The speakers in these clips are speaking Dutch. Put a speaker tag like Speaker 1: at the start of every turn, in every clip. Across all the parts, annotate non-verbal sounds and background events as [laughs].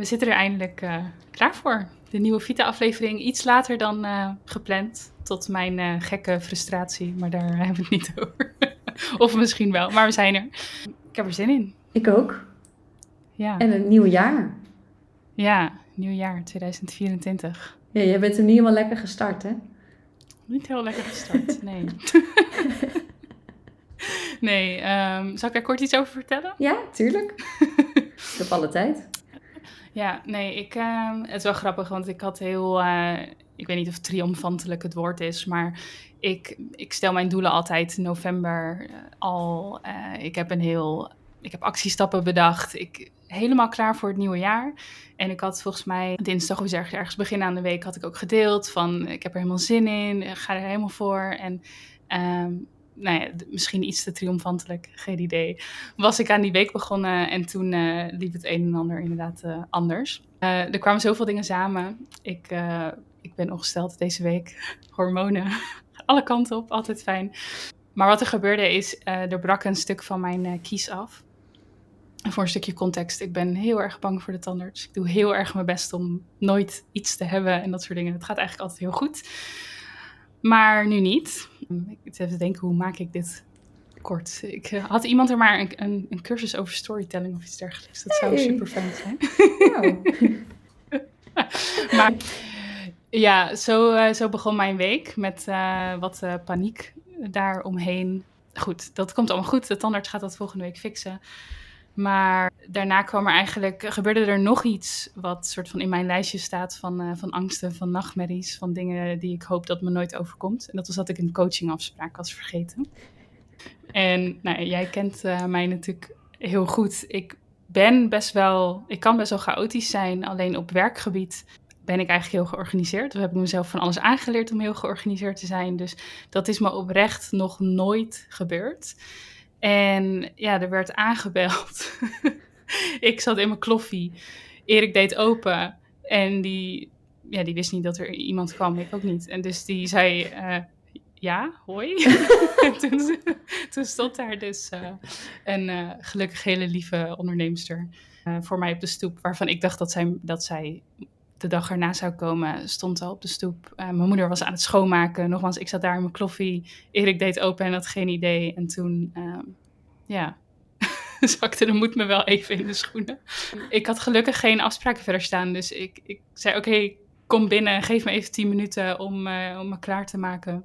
Speaker 1: we zitten er eindelijk uh, klaar voor. De nieuwe Vita-aflevering iets later dan uh, gepland. Tot mijn uh, gekke frustratie, maar daar [laughs] hebben we het niet over. [laughs] of misschien wel, maar we zijn er. Ik heb er zin in.
Speaker 2: Ik ook. Ja. En een nieuw jaar.
Speaker 1: Ja, nieuw jaar 2024.
Speaker 2: Ja, jij bent er niet helemaal lekker gestart, hè?
Speaker 1: Niet heel lekker gestart, [laughs] nee. nee, um, zal ik daar kort iets over vertellen?
Speaker 2: Ja, tuurlijk. ik heb alle tijd.
Speaker 1: Ja, nee, ik, uh, het is wel grappig, want ik had heel, uh, ik weet niet of triomfantelijk het woord is, maar ik, ik stel mijn doelen altijd november uh, al. Eh, ik heb een heel, ik heb actiestappen bedacht. Ik helemaal klaar voor het nieuwe jaar. En ik had volgens mij dinsdag of ergens begin aan de week had ik ook gedeeld van ik heb er helemaal zin in, ga er helemaal voor. En um, nou ja, misschien iets te triomfantelijk, geen idee. Was ik aan die week begonnen en toen uh, liep het een en ander inderdaad uh, anders. Uh, er kwamen zoveel dingen samen. Ik, ik ben ongesteld deze week. [laughs] Hormonen, [laughs] alle kanten op, altijd fijn. Maar wat er gebeurde is, er brak een stuk van mijn kies af. En voor een stukje context, ik ben heel erg bang voor de tandarts. Ik doe heel erg mijn best om nooit iets te hebben en dat soort dingen. Het gaat eigenlijk altijd heel goed. Maar nu niet. Ik zit even denken, hoe maak ik dit kort? Ik, uh, had iemand er maar een, een, een, cursus over storytelling of iets dergelijks. Dat zou super fijn zijn. [laughs] [laughs] maar ja, zo, uh, zo begon mijn week met uh, wat paniek daaromheen. Goed, dat komt allemaal goed. De tandarts gaat dat volgende week fixen. Maar daarna kwam er eigenlijk, gebeurde er nog iets wat soort van in mijn lijstje staat van, uh, van angsten, van nachtmerries, van dingen die ik hoop dat me nooit overkomt. En dat was dat ik een coachingafspraak was vergeten. En nou, jij kent uh, mij natuurlijk heel goed. Ik ben best wel, ik kan best wel chaotisch zijn, alleen op werkgebied ben ik eigenlijk heel georganiseerd. Of heb ik mezelf van alles aangeleerd om heel georganiseerd te zijn. Dus dat is me oprecht nog nooit gebeurd. En ja, er werd aangebeld. [laughs] ik zat in mijn kloffie. Erik deed open. En die, ja, die wist niet dat er iemand kwam. Ik ook niet. En dus die zei... Uh, ja, hoi. en [laughs] toen, toen, stond daar dus uh, een uh, gelukkig hele lieve onderneemster voor mij op de stoep. Waarvan ik dacht dat zij, dat zij de dag erna zou komen, stond al op de stoep. mijn moeder was aan het schoonmaken. Nogmaals, ik zat daar in mijn kloffie. Erik deed open en had geen idee. En toen, uh, ja, [laughs] zakte de moed me wel even in de schoenen. Ik had gelukkig geen afspraken verder staan. Dus ik, ik zei, oké, kom binnen. Geef me even tien minuten om, uh, om me klaar te maken.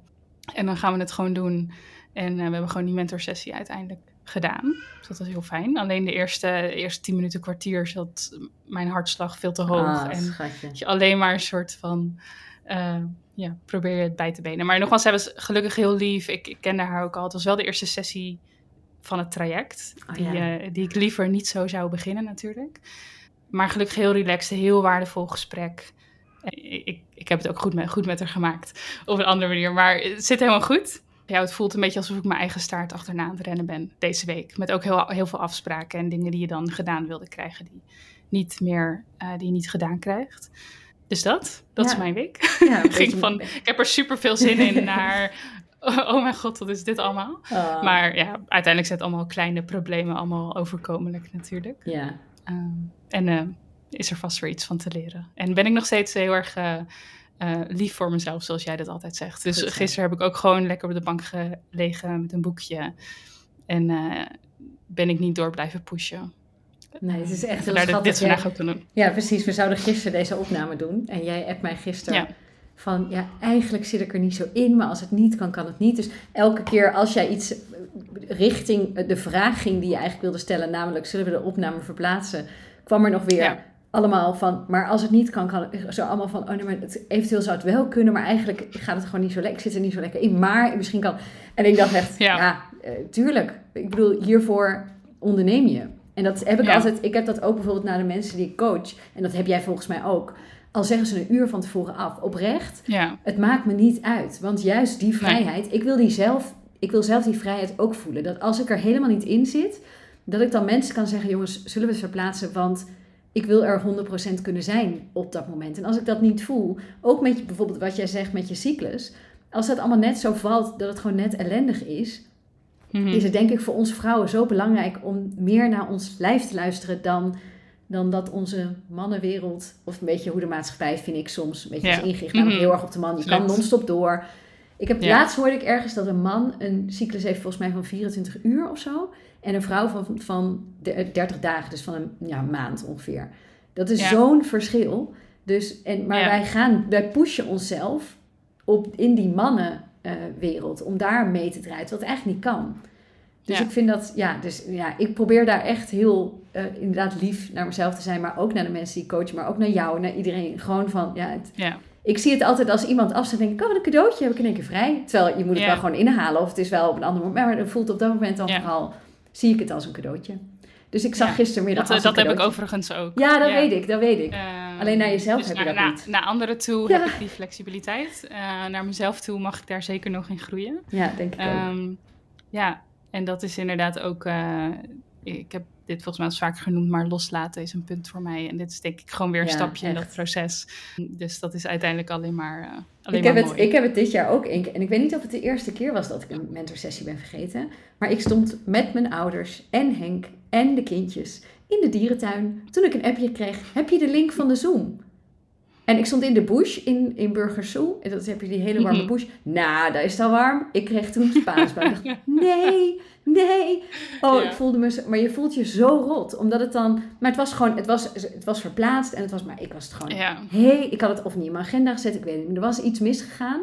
Speaker 1: En dan gaan we het gewoon doen. En uh, we hebben gewoon die mentorsessie uiteindelijk gedaan. Dus dat was heel fijn. Alleen de eerste, eerste tien minuten, kwartier zat mijn hartslag veel te hoog.
Speaker 2: Ah,
Speaker 1: en je alleen maar een soort van... Uh, ja, probeer je het bij te benen. Maar nogmaals, zij was gelukkig heel lief. Ik, ik kende haar ook al. Het was wel de eerste sessie van het traject.
Speaker 2: Oh,
Speaker 1: die,
Speaker 2: ja.
Speaker 1: uh, die ik liever niet zo zou beginnen natuurlijk. Maar gelukkig heel relaxed, heel waardevol gesprek. Ik, ik, ik heb het ook goed met, goed met haar gemaakt. Op een andere manier. Maar het zit helemaal goed. Ja, het voelt een beetje alsof ik mijn eigen staart achterna aan het rennen ben deze week. Met ook heel, heel veel afspraken en dingen die je dan gedaan wilde krijgen. Die, niet meer, uh, die je niet gedaan krijgt. Dus dat, dat
Speaker 2: Ja.
Speaker 1: is mijn week.
Speaker 2: Ja, [laughs]
Speaker 1: Ging van, ik heb er super veel zin in [laughs] naar, oh mijn god, wat is dit allemaal?
Speaker 2: Ah,
Speaker 1: Maar ja, uiteindelijk zijn het allemaal kleine problemen, allemaal overkomelijk natuurlijk.
Speaker 2: Ja,
Speaker 1: Ehm, en eh, is er vast weer iets van te leren. En ben ik nog steeds heel erg eh, eh, lief voor mezelf, zoals jij dat altijd zegt. Dus
Speaker 2: Goed
Speaker 1: gisteren heb ik ook gewoon lekker op de bank gelegen met een boekje. En eh, ben ik niet door blijven pushen.
Speaker 2: nee, het is echt heel
Speaker 1: ik dit
Speaker 2: schattig.
Speaker 1: vandaag
Speaker 2: Ja,
Speaker 1: ook kan doen.
Speaker 2: ja, precies. We zouden gisteren deze opname doen. En jij appt mij gisteren
Speaker 1: Ja.
Speaker 2: van... Ja, eigenlijk zit ik er niet zo in. Maar als het niet kan, kan het niet. Dus elke keer als jij iets richting de vraag ging die je eigenlijk wilde stellen... namelijk, zullen we de opname verplaatsen? Kwam er nog weer...
Speaker 1: Ja.
Speaker 2: Allemaal van, maar als het niet kan, kan zo allemaal van, oh nee, maar het, eventueel zou het wel kunnen, maar eigenlijk gaat het gewoon niet zo lekker, zit er niet zo lekker in, maar misschien kan. En ik dacht echt, [laughs]
Speaker 1: Ja.
Speaker 2: ja, eh, tuurlijk. Ik bedoel, hiervoor onderneem je. En dat heb ik
Speaker 1: Ja.
Speaker 2: altijd, ik heb dat ook bijvoorbeeld naar de mensen die ik coach, en dat heb jij volgens mij ook. Al zeggen ze een uur van tevoren af, oprecht,
Speaker 1: Ja,
Speaker 2: het maakt me niet uit. Want juist die vrijheid, ik wil die zelf, ik wil zelf die vrijheid ook voelen. Dat als ik er helemaal niet in zit, dat ik dan mensen kan zeggen, jongens, zullen we het verplaatsen? Want ik wil er 100% kunnen zijn op dat moment. En als ik dat niet voel, ook met je, bijvoorbeeld wat jij zegt met je cyclus, als dat allemaal net zo valt dat het gewoon net ellendig is,
Speaker 1: Mhm.
Speaker 2: is het denk ik voor ons vrouwen zo belangrijk om meer naar ons lijf te luisteren dan dan dat onze mannenwereld, of een beetje hoe de maatschappij, vind ik soms, een beetje
Speaker 1: Ja.
Speaker 2: is ingericht. Namelijk
Speaker 1: Mhm.
Speaker 2: heel erg op de man. Je kan non-stop door. Ik heb
Speaker 1: Ja.
Speaker 2: laatst hoorde ik ergens dat een man een cyclus heeft volgens mij van 24 uur of zo. En een vrouw van, van de- 30 dagen, dus van een ja, maand ongeveer. Dat is
Speaker 1: Ja.
Speaker 2: zo'n verschil. Dus, en, maar wij gaan, wij pushen onszelf op, in die mannenwereld om daar mee te draaien, wat eigenlijk niet kan. Dus ik vind dat, ja, dus ja, ik probeer daar echt heel eh, inderdaad lief naar mezelf te zijn, maar ook naar de mensen die ik coach, maar ook naar jou, naar iedereen. Gewoon van, ja, het,
Speaker 1: Ja,
Speaker 2: ik zie het altijd als iemand afzet, denk ik, oh, wat een cadeautje, heb ik in één keer vrij. Terwijl je moet het
Speaker 1: Ja.
Speaker 2: wel gewoon inhalen, of het is wel op een ander moment, maar het voelt op dat moment dan
Speaker 1: Ja.
Speaker 2: vooral, zie ik het als een cadeautje. Dus ik zag
Speaker 1: Ja.
Speaker 2: gistermiddag
Speaker 1: dat,
Speaker 2: een
Speaker 1: dat heb ik overigens ook.
Speaker 2: Ja, dat weet ik, dat weet ik.
Speaker 1: Eh,
Speaker 2: Alleen naar jezelf
Speaker 1: dus
Speaker 2: heb je dat niet.
Speaker 1: Naar anderen toe heb ik die flexibiliteit. Eh, naar mezelf toe mag ik daar zeker nog in groeien.
Speaker 2: Ja, denk ik ook.
Speaker 1: Ehm, ja, en dat is inderdaad ook. eh, ik heb dit volgens mij eens vaker genoemd, maar loslaten is een punt voor mij. En dit is denk ik gewoon weer een
Speaker 2: Ja,
Speaker 1: stapje in dat proces. Dus dat is uiteindelijk alleen maar, eh, alleen
Speaker 2: Ik heb, het, ik heb het dit jaar ook één keer. En ik weet niet of het de eerste keer was dat ik een mentorsessie ben vergeten. Maar ik stond met mijn ouders en Henk en de kindjes in de dierentuin. Toen ik een appje kreeg, heb je de link van de Zoom? En ik stond in de bush in, in Burgersoe. En dat heb je die hele warme
Speaker 1: Mhm.
Speaker 2: bush. Nou, daar is het al warm. Ik kreeg toen [laughs] Spaans. Maar ik dacht, nee, nee. Oh,
Speaker 1: Ja.
Speaker 2: ik voelde me zo... Maar je voelt je zo rot. Omdat het dan... Maar het was gewoon... Het was, het was verplaatst. En het was... Maar ik was het gewoon
Speaker 1: Ja,
Speaker 2: hey, ik had het of niet in mijn agenda gezet, ik weet niet. Er was iets misgegaan.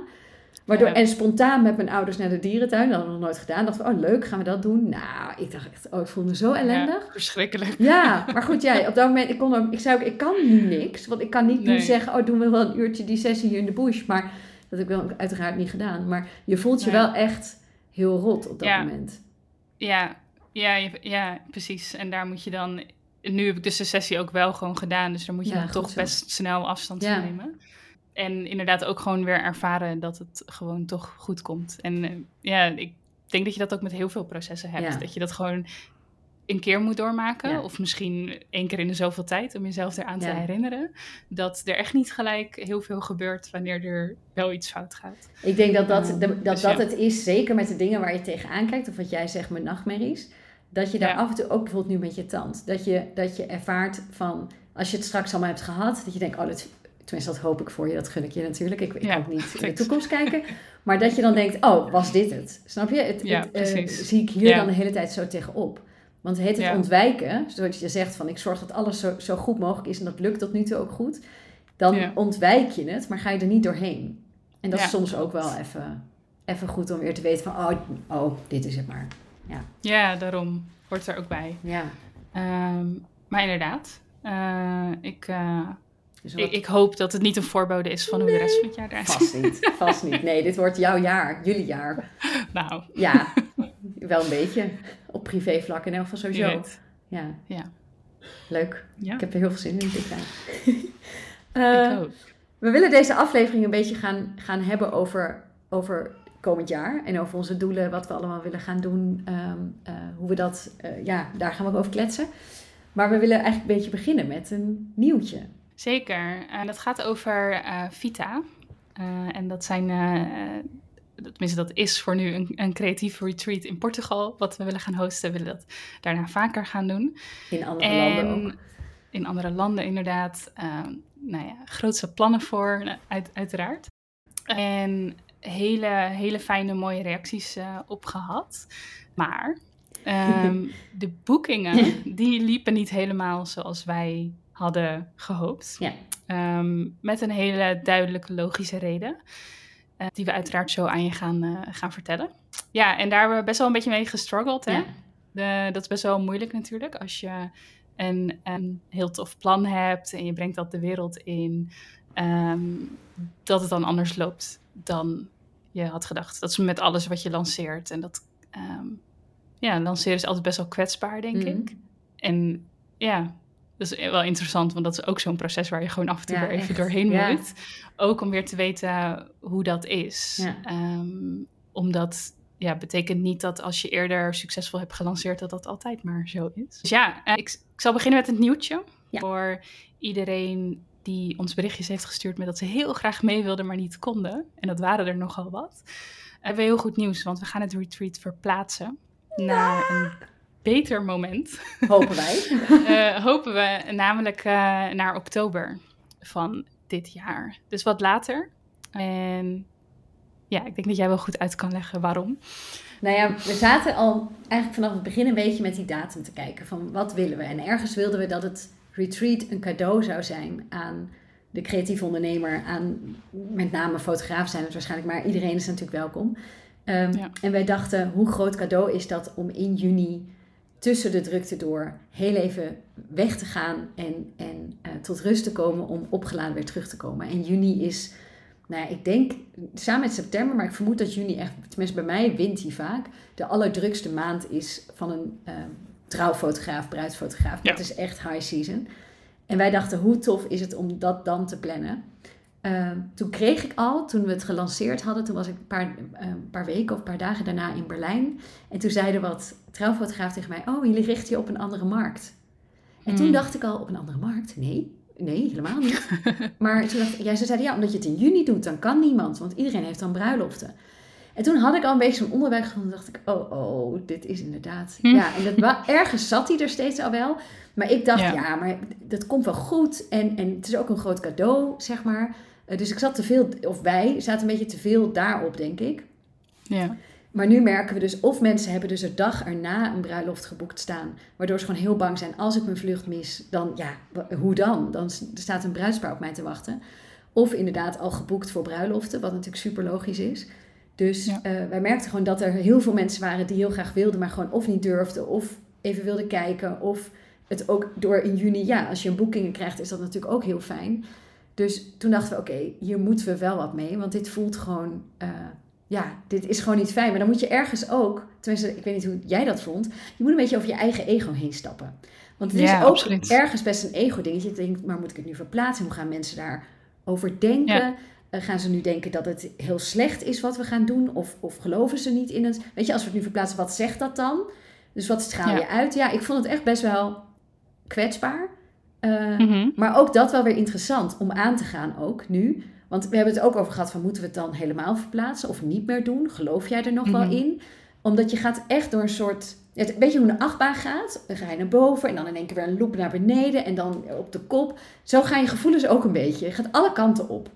Speaker 2: Waardoor. En spontaan met mijn ouders naar de dierentuin, dat hadden we nog nooit gedaan. Dachten we, oh leuk, gaan we dat doen? Nou, ik dacht echt, oh, ik voelde me zo ellendig.
Speaker 1: ja, verschrikkelijk.
Speaker 2: Ja, [laughs] maar goed, ja, op dat moment, ik, kon ook, ik zei ook, ik kan nu niks. Want ik kan niet nu zeggen, oh, doen we wel een uurtje die sessie hier in de bush. Maar dat heb ik wel uiteraard niet gedaan. Maar je voelt je
Speaker 1: Nee.
Speaker 2: wel echt heel rot op dat
Speaker 1: Ja.
Speaker 2: moment.
Speaker 1: Ja, ja, ja, precies. En daar moet je dan. Nu heb ik dus de sessie ook wel gewoon gedaan, dus daar moet je dan toch
Speaker 2: zo.
Speaker 1: best snel afstand
Speaker 2: Ja.
Speaker 1: van nemen. En inderdaad ook gewoon weer ervaren dat het gewoon toch goed komt. En eh, ja, ik denk dat je dat ook met heel veel processen hebt.
Speaker 2: Ja.
Speaker 1: Dat je dat gewoon een keer moet doormaken.
Speaker 2: Ja.
Speaker 1: Of misschien één keer in de zoveel tijd om jezelf eraan te
Speaker 2: Ja.
Speaker 1: herinneren. Dat er echt niet gelijk heel veel gebeurt wanneer er wel iets fout gaat.
Speaker 2: Ik denk dat dat, de- dat,
Speaker 1: dus
Speaker 2: dat
Speaker 1: ja.
Speaker 2: het is, zeker met de dingen waar je tegenaan kijkt, of wat jij zegt met nachtmerries, dat je daar
Speaker 1: Ja.
Speaker 2: af en toe ook bijvoorbeeld nu met je tand, dat je, dat je ervaart van, als je het straks allemaal hebt gehad, dat je denkt, oh, dat, tenminste dat hoop ik voor je, dat gun ik je natuurlijk, ik, ik
Speaker 1: Ja,
Speaker 2: kan ook niet in de toekomst kijken, maar dat je dan denkt, oh, was dit het? Snap je? Het,
Speaker 1: Ja,
Speaker 2: het, eh, zie ik hier
Speaker 1: Ja.
Speaker 2: dan de hele tijd zo tegenop. Want heet het
Speaker 1: Ja.
Speaker 2: ontwijken, zoals je zegt van ik zorg dat alles zo, zo goed mogelijk is en dat lukt tot nu toe ook goed, dan
Speaker 1: Ja.
Speaker 2: ontwijk je het, maar ga je er niet doorheen. En dat is
Speaker 1: Ja.
Speaker 2: soms ook wel even, even goed om weer te weten van, oh, oh, dit is het maar.
Speaker 1: Ja, daarom hoort er ook bij.
Speaker 2: Ja,
Speaker 1: Ehm, maar inderdaad, eh, ik, eh,
Speaker 2: dus
Speaker 1: ik,
Speaker 2: wat,
Speaker 1: ik hoop dat het niet een voorbode is van hoe de rest van het jaar eruit ziet.
Speaker 2: vast niet, vast niet. Nee, dit wordt jouw jaar, jullie jaar. [laughs]
Speaker 1: Nou,
Speaker 2: Ja, wel een beetje. Op privévlak in elk geval
Speaker 1: wie
Speaker 2: sowieso. Ja,
Speaker 1: Ja.
Speaker 2: leuk.
Speaker 1: Ja,
Speaker 2: Ik heb er heel veel zin in dit jaar. [laughs]
Speaker 1: ik
Speaker 2: Eh,
Speaker 1: ook.
Speaker 2: We willen deze aflevering een beetje gaan, gaan hebben over, over komend jaar. En over onze doelen, wat we allemaal willen gaan doen. ehm, eh, hoe we dat, eh, ja, daar gaan we ook over kletsen. Maar we willen eigenlijk een beetje beginnen met een nieuwtje.
Speaker 1: Zeker. En dat gaat over eh, Vita. Eh, en dat zijn, eh, tenminste dat is voor nu een, een creatieve retreat in Portugal. Wat we willen gaan hosten. We willen dat daarna vaker gaan doen.
Speaker 2: In andere landen ook.
Speaker 1: in andere landen inderdaad. Ehm nou ja, grootste plannen voor, eh, uit, uiteraard. En hele, hele fijne, mooie reacties op gehad. Maar ehm, [laughs] de boekingen, die liepen niet helemaal zoals wij hadden gehoopt.
Speaker 2: Ja.
Speaker 1: Ehm, met een hele duidelijke, logische reden. eh, die we uiteraard zo aan je gaan, eh, gaan vertellen. Ja, en daar hebben we best wel een beetje mee gestruggeld. Hè?
Speaker 2: Ja.
Speaker 1: De, dat is best wel moeilijk natuurlijk. Als je een, een heel tof plan hebt en je brengt dat de wereld in, ehm, dat het dan anders loopt dan je had gedacht. Dat is met alles wat je lanceert. En dat, ehm, ja, lanceren is altijd best wel kwetsbaar, denk
Speaker 2: Mhm.
Speaker 1: ik. En ja, dat is wel interessant, want dat is ook zo'n proces waar je gewoon af en toe
Speaker 2: Ja,
Speaker 1: weer even
Speaker 2: echt.
Speaker 1: doorheen
Speaker 2: Ja.
Speaker 1: moet. Ook om weer te weten hoe dat is. Ehm, omdat ja, betekent niet dat als je eerder succesvol hebt gelanceerd, dat dat altijd maar zo is. Dus ja, eh, ik, ik zal beginnen met het nieuwtje.
Speaker 2: Ja.
Speaker 1: Voor iedereen die ons berichtjes heeft gestuurd met dat ze heel graag mee wilden, maar niet konden. En dat waren er nogal wat. Hebben we heel goed nieuws, want we gaan het retreat verplaatsen naar een beter moment.
Speaker 2: Hopen wij.
Speaker 1: uh, [laughs] hopen we namelijk uh, naar oktober van dit jaar. Dus wat later. En ja, ik denk dat jij wel goed uit kan leggen waarom.
Speaker 2: Nou ja, we zaten al eigenlijk vanaf het begin een beetje met die datum te kijken. Van wat willen we? En ergens wilden we dat het retreat een cadeau zou zijn aan de creatieve ondernemer. Aan met name fotograaf zijn het waarschijnlijk, maar iedereen is natuurlijk welkom. Um, En wij dachten, hoe groot cadeau is dat om in juni tussen de drukte door heel even weg te gaan en, en uh, tot rust te komen om opgeladen weer terug te komen. En juni is nou, ik denk samen met september, maar ik vermoed dat juni echt, tenminste bij mij wint hij vaak, de allerdrukste maand is van een uh, trouwfotograaf, bruidsfotograaf. Dat is echt high season. En wij dachten, hoe tof is het om dat dan te plannen? Uh, toen kreeg ik al, toen we het gelanceerd hadden, toen was ik een paar, uh, paar weken of een paar dagen daarna in Berlijn. En toen zeiden wat trouwfotograaf tegen mij, oh, jullie richten je op een andere markt. En toen hmm. dacht ik al, op een andere markt? Nee, Nee, helemaal niet. [laughs] maar toen dacht ja, ze zeiden ja, omdat je het in juni doet, dan kan niemand, want iedereen heeft dan bruiloften. En toen had ik al een beetje zo'n onderweg gevonden. dacht ik, oh, oh, dit is inderdaad. Hm. Ja, en dat, ergens zat hij er steeds al wel. Maar ik dacht, ja. maar dat komt wel goed. En, en het is ook een groot cadeau, zeg maar. Uh, dus ik zat te veel, of wij zaten een beetje te veel daarop, denk ik.
Speaker 1: Ja.
Speaker 2: Maar nu merken we dus, of mensen hebben dus er dag erna een bruiloft geboekt staan, waardoor ze gewoon heel bang zijn, als ik mijn vlucht mis, dan ja, hoe dan? Dan staat een bruidspaar op mij te wachten. Of inderdaad al geboekt voor bruiloften, wat natuurlijk super logisch is. Dus eh, wij merkten gewoon dat er heel veel mensen waren die heel graag wilden, maar gewoon of niet durfden, of even wilden kijken, of het ook door in juni, ja, als je een boekingen krijgt, is dat natuurlijk ook heel fijn. Dus toen dachten we, oké, hier moeten we wel wat mee, want dit voelt gewoon uh, ja, dit is gewoon niet fijn. Maar dan moet je ergens ook, tenminste, ik weet niet hoe jij dat vond, je moet een beetje over je eigen ego heen stappen. Want het is ook ergens best een ego-dingetje. Je denkt, maar moet ik het nu verplaatsen? Hoe gaan mensen daarover denken? Eh, gaan ze nu denken dat het heel slecht is wat we gaan doen? Of, of geloven ze niet in het? Weet je, als we het nu verplaatsen, wat zegt dat dan? Dus wat straal je uit? Ja, ik vond het echt best wel kwetsbaar. Uh, Maar ook dat wel weer interessant om aan te gaan ook nu. Want we hebben het ook over gehad van moeten we het dan helemaal verplaatsen of niet meer doen? Geloof jij er nog wel mhm. in? Omdat je gaat echt door een soort, weet je hoe een achtbaan gaat? Dan ga je naar boven en dan in één keer weer een loop naar beneden en dan op de kop. Zo gaan je gevoelens ook een beetje. Je gaat alle kanten op.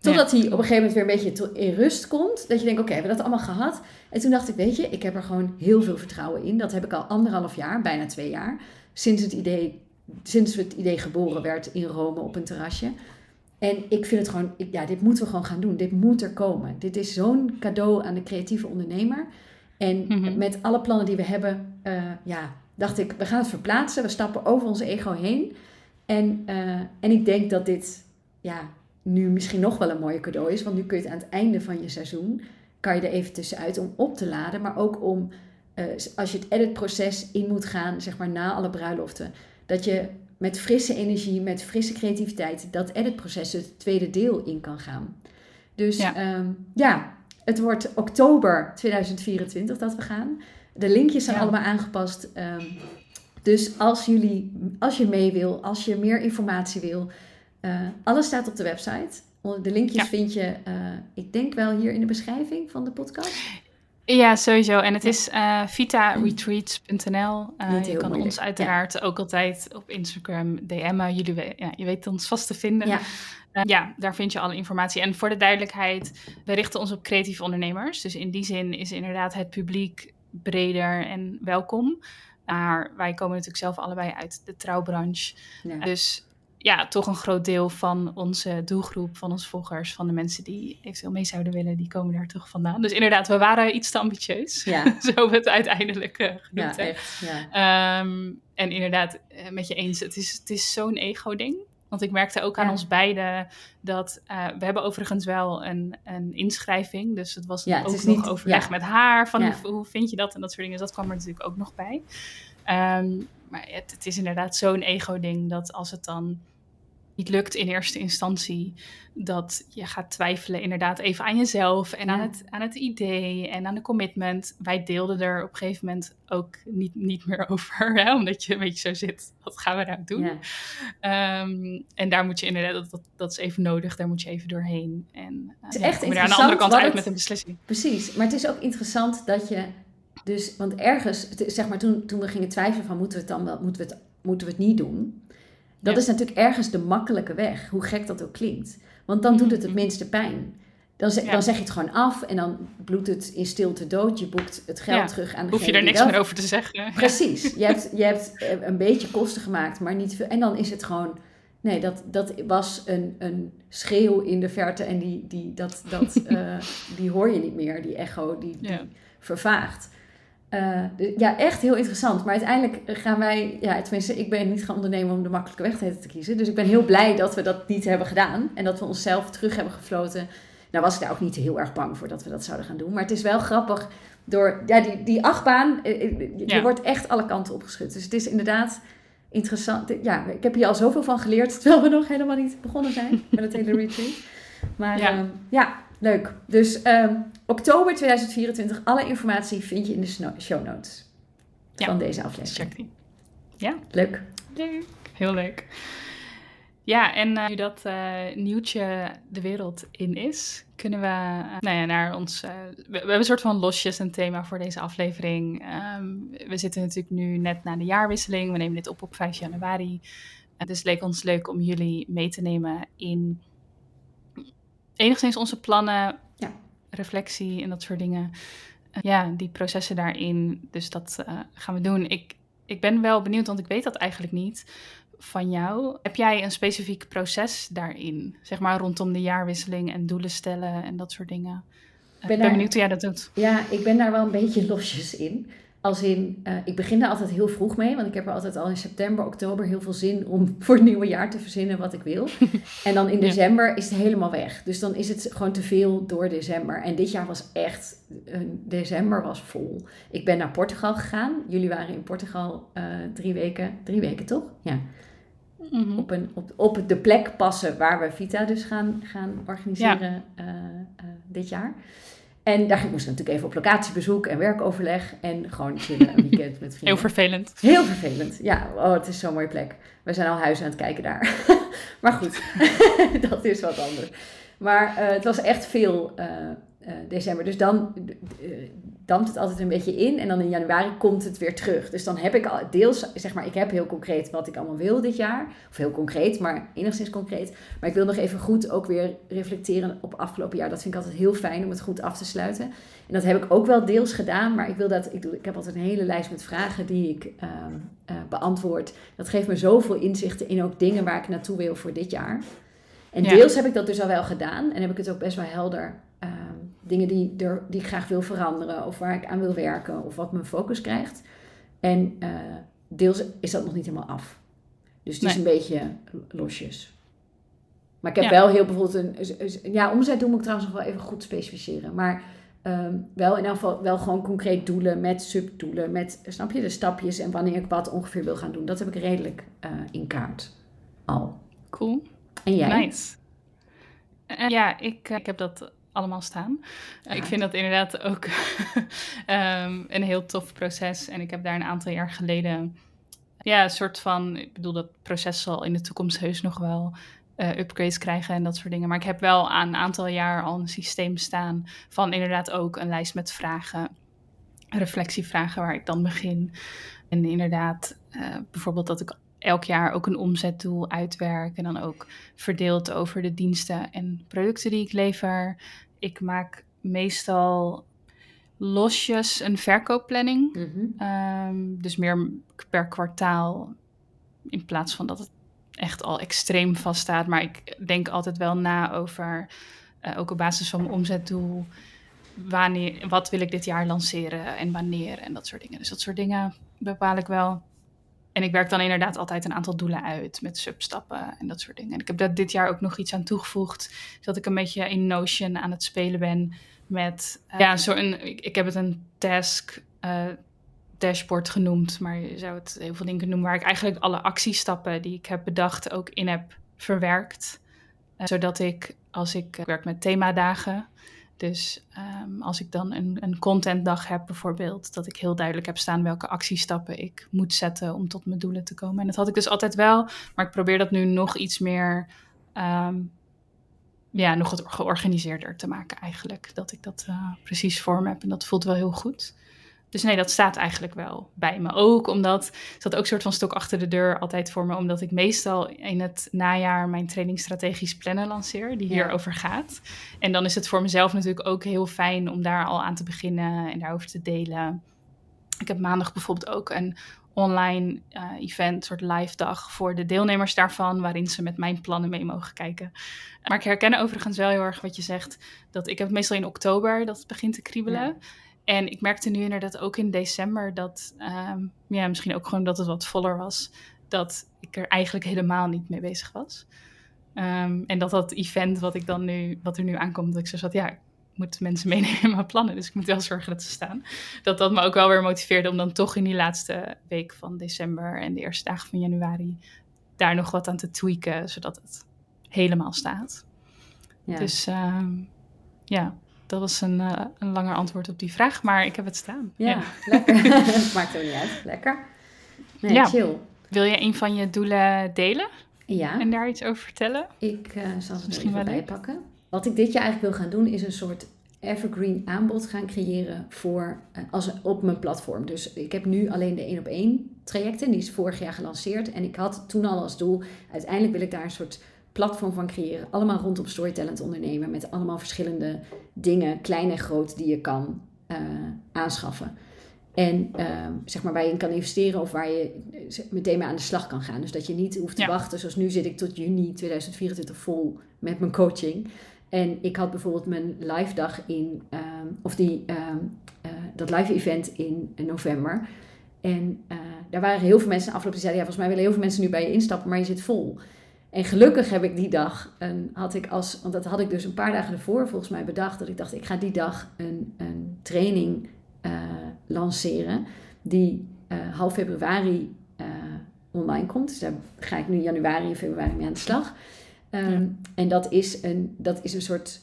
Speaker 2: Totdat hij op een gegeven moment weer een beetje in rust komt. Dat je denkt, oké, we hebben dat allemaal gehad. En toen dacht ik, weet je, ik heb er gewoon heel veel vertrouwen in. Dat heb ik al anderhalf jaar, bijna twee jaar. Sinds het idee, sinds het idee geboren werd in Rome op een terrasje. En ik vind het gewoon, ja, dit moeten we gewoon gaan doen. Dit moet er komen. Dit is zo'n cadeau aan de creatieve ondernemer. En mhm. met alle plannen die we hebben, uh, ja, dacht ik, we gaan het verplaatsen. We stappen over onze ego heen. En, uh, en ik denk dat dit, ja, nu misschien nog wel een mooie cadeau is. Want nu kun je het aan het einde van je seizoen, kan je er even tussenuit om op te laden. Maar ook om, uh, als je het editproces in moet gaan, zeg maar na alle bruiloften. Dat je met frisse energie, met frisse creativiteit, dat editproces het tweede deel in kan gaan. Dus ja, ehm, ja het wordt oktober 2024 dat we gaan. De linkjes zijn allemaal aangepast. Um, dus als jullie, als je mee wil, als je meer informatie wil, uh, alles staat op de website. De linkjes vind je, uh, ik denk wel hier in de beschrijving van de podcast.
Speaker 1: Ja, sowieso. En het is uh, vitaretreats.nl. Uh, je kan ons uiteraard ook altijd op Instagram DM'en. Jullie ja, je weet ons vast te vinden. Ja. Uh, ja, daar vind je alle informatie. En voor de duidelijkheid, we richten ons op creatieve ondernemers. Dus in die zin is inderdaad het publiek breder en welkom. Maar wij komen natuurlijk zelf allebei uit de trouwbranche. Dus ja, toch een groot deel van onze doelgroep, van onze volgers, van de mensen die eventueel mee zouden willen, die komen daar toch vandaan. Dus inderdaad, we waren iets te ambitieus. Ja. [laughs] Zo we het uiteindelijk uh, genoemd ja, echt, ja. Um, en inderdaad, eh, met je eens, het is, het is zo'n ego-ding. Want ik merkte ook aan ons beiden dat uh, we hebben overigens wel een, een inschrijving. Dus het was ja, het ook nog niet, overleg met haar van hoe, hoe, vind je dat en dat soort dingen. Dus dat kwam er natuurlijk ook nog bij. Um, maar het, het, is inderdaad zo'n ego-ding dat als het dan niet lukt in eerste instantie, dat je gaat twijfelen inderdaad even aan jezelf en aan, het, aan het idee en aan de commitment. Wij deelden er op een gegeven moment ook niet, niet meer [laughs] over, hè? omdat je een beetje zo zit, wat gaan we nou doen? Ja. Ehm, en daar moet je inderdaad, dat, dat, dat, is even nodig, daar moet je even doorheen. En uh,
Speaker 2: het is echt kom je daar aan de andere kant uit met een beslissing. Precies, maar het is ook interessant dat je Dus, want ergens, zeg maar, toen, toen we gingen twijfelen van moeten we het dan wel, moeten we het, moeten we het niet doen. Dat is natuurlijk ergens de makkelijke weg, hoe gek dat ook klinkt. Want dan doet het het mhm. minste pijn. Dan, zeg, dan zeg je het gewoon af en dan bloedt het in stilte dood. Je boekt het geld terug aan de
Speaker 1: Hoef je er niks meer over te zeggen.
Speaker 2: Precies. Je hebt, [laughs] je hebt eh, een beetje kosten gemaakt, maar niet veel. En dan is het gewoon... Nee, dat, dat was een, een schreeuw in de verte en die, die, dat, dat, uh, [laughs] die hoor je niet meer, die echo, die, die vervaagt. Uh, ja, echt heel interessant. Maar uiteindelijk gaan wij, ja, tenminste, ik ben niet gaan ondernemen om de makkelijke weg te kiezen. Dus ik ben heel blij dat we dat niet hebben gedaan en dat we onszelf terug hebben gefloten nou was ik daar ook niet heel erg bang voor dat we dat zouden gaan doen. Maar het is wel grappig door ja, die, die achtbaan. Eh, eh, je wordt echt alle kanten opgeschud. Dus het is inderdaad interessant. Ja, ik heb hier al zoveel van geleerd. [laughs] Terwijl we nog helemaal niet begonnen zijn met het hele retreat. Maar ja, ehm, ja leuk. Dus um, oktober 2024. Alle informatie vind je in de show notes van deze aflevering.
Speaker 1: Ja.
Speaker 2: Leuk.
Speaker 1: Leuk. Heel leuk. Ja, en uh, nu dat uh, nieuwtje de wereld in is, kunnen we uh, nou ja, naar ons. we, we, hebben een soort van losjes een thema voor deze aflevering. Um, we zitten natuurlijk nu net na de jaarwisseling. We nemen dit op op 5 januari. dus het leek ons leuk om jullie mee te nemen in enigszins onze plannen. Reflectie en dat soort dingen. ja, die processen daarin. Dus dat gaan we doen. Ik, ik ben wel benieuwd, want ik weet dat eigenlijk niet van jou. Heb jij een specifiek proces daarin? Zeg maar rondom de jaarwisseling en doelen stellen en dat soort dingen. Ik ben, benieuwd hoe jij dat doet.
Speaker 2: Ja, ik ben daar wel een beetje losjes in. Als in, uh, ik begin daar altijd heel vroeg mee, want ik heb er altijd al in september, oktober heel veel zin om [laughs] voor het nieuwe jaar te verzinnen wat ik wil. [laughs] en dan in december is het helemaal weg. Dus dan is het gewoon te veel door december. En dit jaar was echt, uh, december was vol. Ik ben naar Portugal gegaan. Jullie waren in Portugal uh, drie weken, drie weken toch? Ja. Mhm. op, een, op, op de plek passen waar we Vita dus gaan, gaan organiseren dit jaar. En daar moesten we natuurlijk even op locatiebezoek en werkoverleg. En gewoon chillen een weekend met vrienden.
Speaker 1: Heel vervelend.
Speaker 2: Heel vervelend, ja. Oh, het is zo'n mooie plek. We zijn al huizen aan het kijken daar. [laughs] maar goed, [laughs] dat is wat anders. Maar uh, het was echt veel uh, december. Dus dan dampt het altijd een beetje in. En dan in januari komt het weer terug. Dus dan heb ik al deels, zeg maar, ik heb heel concreet wat ik allemaal wil dit jaar. Of heel concreet, maar enigszins concreet. Maar ik wil nog even goed ook weer reflecteren op afgelopen jaar. Dat vind ik altijd heel fijn om het goed af te sluiten. En dat heb ik ook wel deels gedaan. Maar ik wil dat, ik, doe, ik heb altijd een hele lijst met vragen die ik uh, beantwoord. Dat geeft me zoveel inzichten in ook dingen waar ik naartoe wil voor dit jaar. En deels heb ik dat dus al wel gedaan. En heb ik het ook best wel helder dingen die, er, die ik graag wil veranderen of waar ik aan wil werken of wat mijn focus krijgt. En uh, deels is dat nog niet helemaal af. Dus het is een beetje losjes. Maar ik heb wel heel bijvoorbeeld een. Ja, omzet doen moet ik trouwens nog wel even goed specificeren. Maar um, wel in elk geval wel gewoon concreet doelen met subdoelen. Met, snap je, de stapjes en wanneer ik wat ongeveer wil gaan doen. Dat heb ik redelijk uh, in kaart al.
Speaker 1: Cool.
Speaker 2: En jij?
Speaker 1: Nice. Uh, ja, ik, ik heb dat allemaal staan. Ik vind dat inderdaad ook um, [laughs] een heel tof proces. En ik heb daar een aantal jaar geleden ja, een soort van, ik bedoel, dat proces zal in de toekomst heus nog wel uh, upgrades krijgen en dat soort dingen. Maar ik heb wel aan een aantal jaar al een systeem staan van inderdaad ook een lijst met vragen, reflectievragen waar ik dan begin. En inderdaad, uh, bijvoorbeeld dat ik elk jaar ook een omzetdoel uitwerk. En dan ook verdeeld over de diensten en producten die ik lever. Ik maak meestal losjes een verkoopplanning. Mhm. Ehm, dus meer per kwartaal. In plaats van dat het echt al extreem vaststaat. Maar ik denk altijd wel na over, uh, ook op basis van mijn omzetdoel. Wanneer, wat wil ik dit jaar lanceren en wanneer en dat soort dingen. Dus dat soort dingen bepaal ik wel. En ik werk dan inderdaad altijd een aantal doelen uit met substappen en dat soort dingen. En ik heb daar dit jaar ook nog iets aan toegevoegd. Dat ik een beetje in Notion aan het spelen ben met... Uh, ja, zo een, ik, heb het een task uh, dashboard genoemd. Maar je zou het heel veel dingen noemen. Waar ik eigenlijk alle actiestappen die ik heb bedacht ook in heb verwerkt. Uh, zodat ik, als ik werk met themadagen... Dus um, als ik dan een, een contentdag heb bijvoorbeeld, dat ik heel duidelijk heb staan welke actiestappen ik moet zetten om tot mijn doelen te komen. En dat had ik dus altijd wel, maar ik probeer dat nu nog iets meer, um, ja, nog georganiseerder te maken eigenlijk. Dat ik dat uh, precies vorm heb en dat voelt wel heel goed. Dus nee, dat staat eigenlijk wel bij me. Ook omdat, dat ook een soort van stok achter de deur altijd voor me, omdat ik meestal in het najaar mijn training strategisch plannen lanceer, die hierover gaat. En dan is het voor mezelf natuurlijk ook heel fijn om daar al aan te beginnen en daarover te delen. Ik heb maandag bijvoorbeeld ook een online uh, event, soort live dag voor de deelnemers daarvan, waarin ze met mijn plannen mee mogen kijken. Maar ik herken overigens wel heel erg wat je zegt, dat ik heb meestal in oktober dat het begint te kriebelen. En ik merkte nu inderdaad ook in december dat, ehm, ja, misschien ook gewoon dat het wat voller was, dat ik er eigenlijk helemaal niet mee bezig was. Ehm, en dat dat event wat ik dan nu, wat er nu aankomt, dat ik zo zat, ja, ik moet mensen [laughs] meenemen in mijn plannen, dus ik moet wel zorgen dat ze staan. Dat dat me ook wel weer motiveerde om dan toch in die laatste week van december en de eerste dagen van januari daar nog wat aan te tweaken, zodat het helemaal staat. Ja. Dus ehm, ja, dat was een, uh, een langer antwoord op die vraag, maar ik heb het staan.
Speaker 2: Ja, lekker. [laughs] [laughs] Maakt er niet uit. Lekker. Nee, ja. chill.
Speaker 1: Wil je een van je doelen delen?
Speaker 2: Ja.
Speaker 1: En daar iets over vertellen?
Speaker 2: Ik uh, zal het misschien wel bijpakken. Wat ik dit jaar eigenlijk wil gaan doen, is een soort evergreen aanbod gaan creëren voor, uh, als, op mijn platform. Dus ik heb nu alleen de één op één trajecten. Die is vorig jaar gelanceerd. En ik had toen al als doel, uiteindelijk wil ik daar een soort platform van creëren. Allemaal rondom storytellend ondernemen. Met allemaal verschillende dingen, klein en groot, die je kan uh, aanschaffen. En uh, zeg maar waar je in kan investeren of waar je eh, meteen mee aan de slag kan gaan. Dus dat je niet hoeft te wachten. Zoals nu zit ik tot juni 2024 vol met mijn coaching. En ik had bijvoorbeeld mijn live dag in, uh, of die, uh, dat live event in, november. En daar waren heel veel mensen afgelopen die zeiden, ja, volgens mij willen heel veel mensen nu bij je instappen, maar je zit vol. En gelukkig heb ik die dag, een, had ik als, want dat had ik dus een paar dagen ervoor volgens mij bedacht, dat ik dacht, ik ga die dag een, een training uh, lanceren, die uh, half februari uh, online komt. Dus daar ga ik nu januari en februari mee aan de slag. Um, ja. En dat is, een, dat is een soort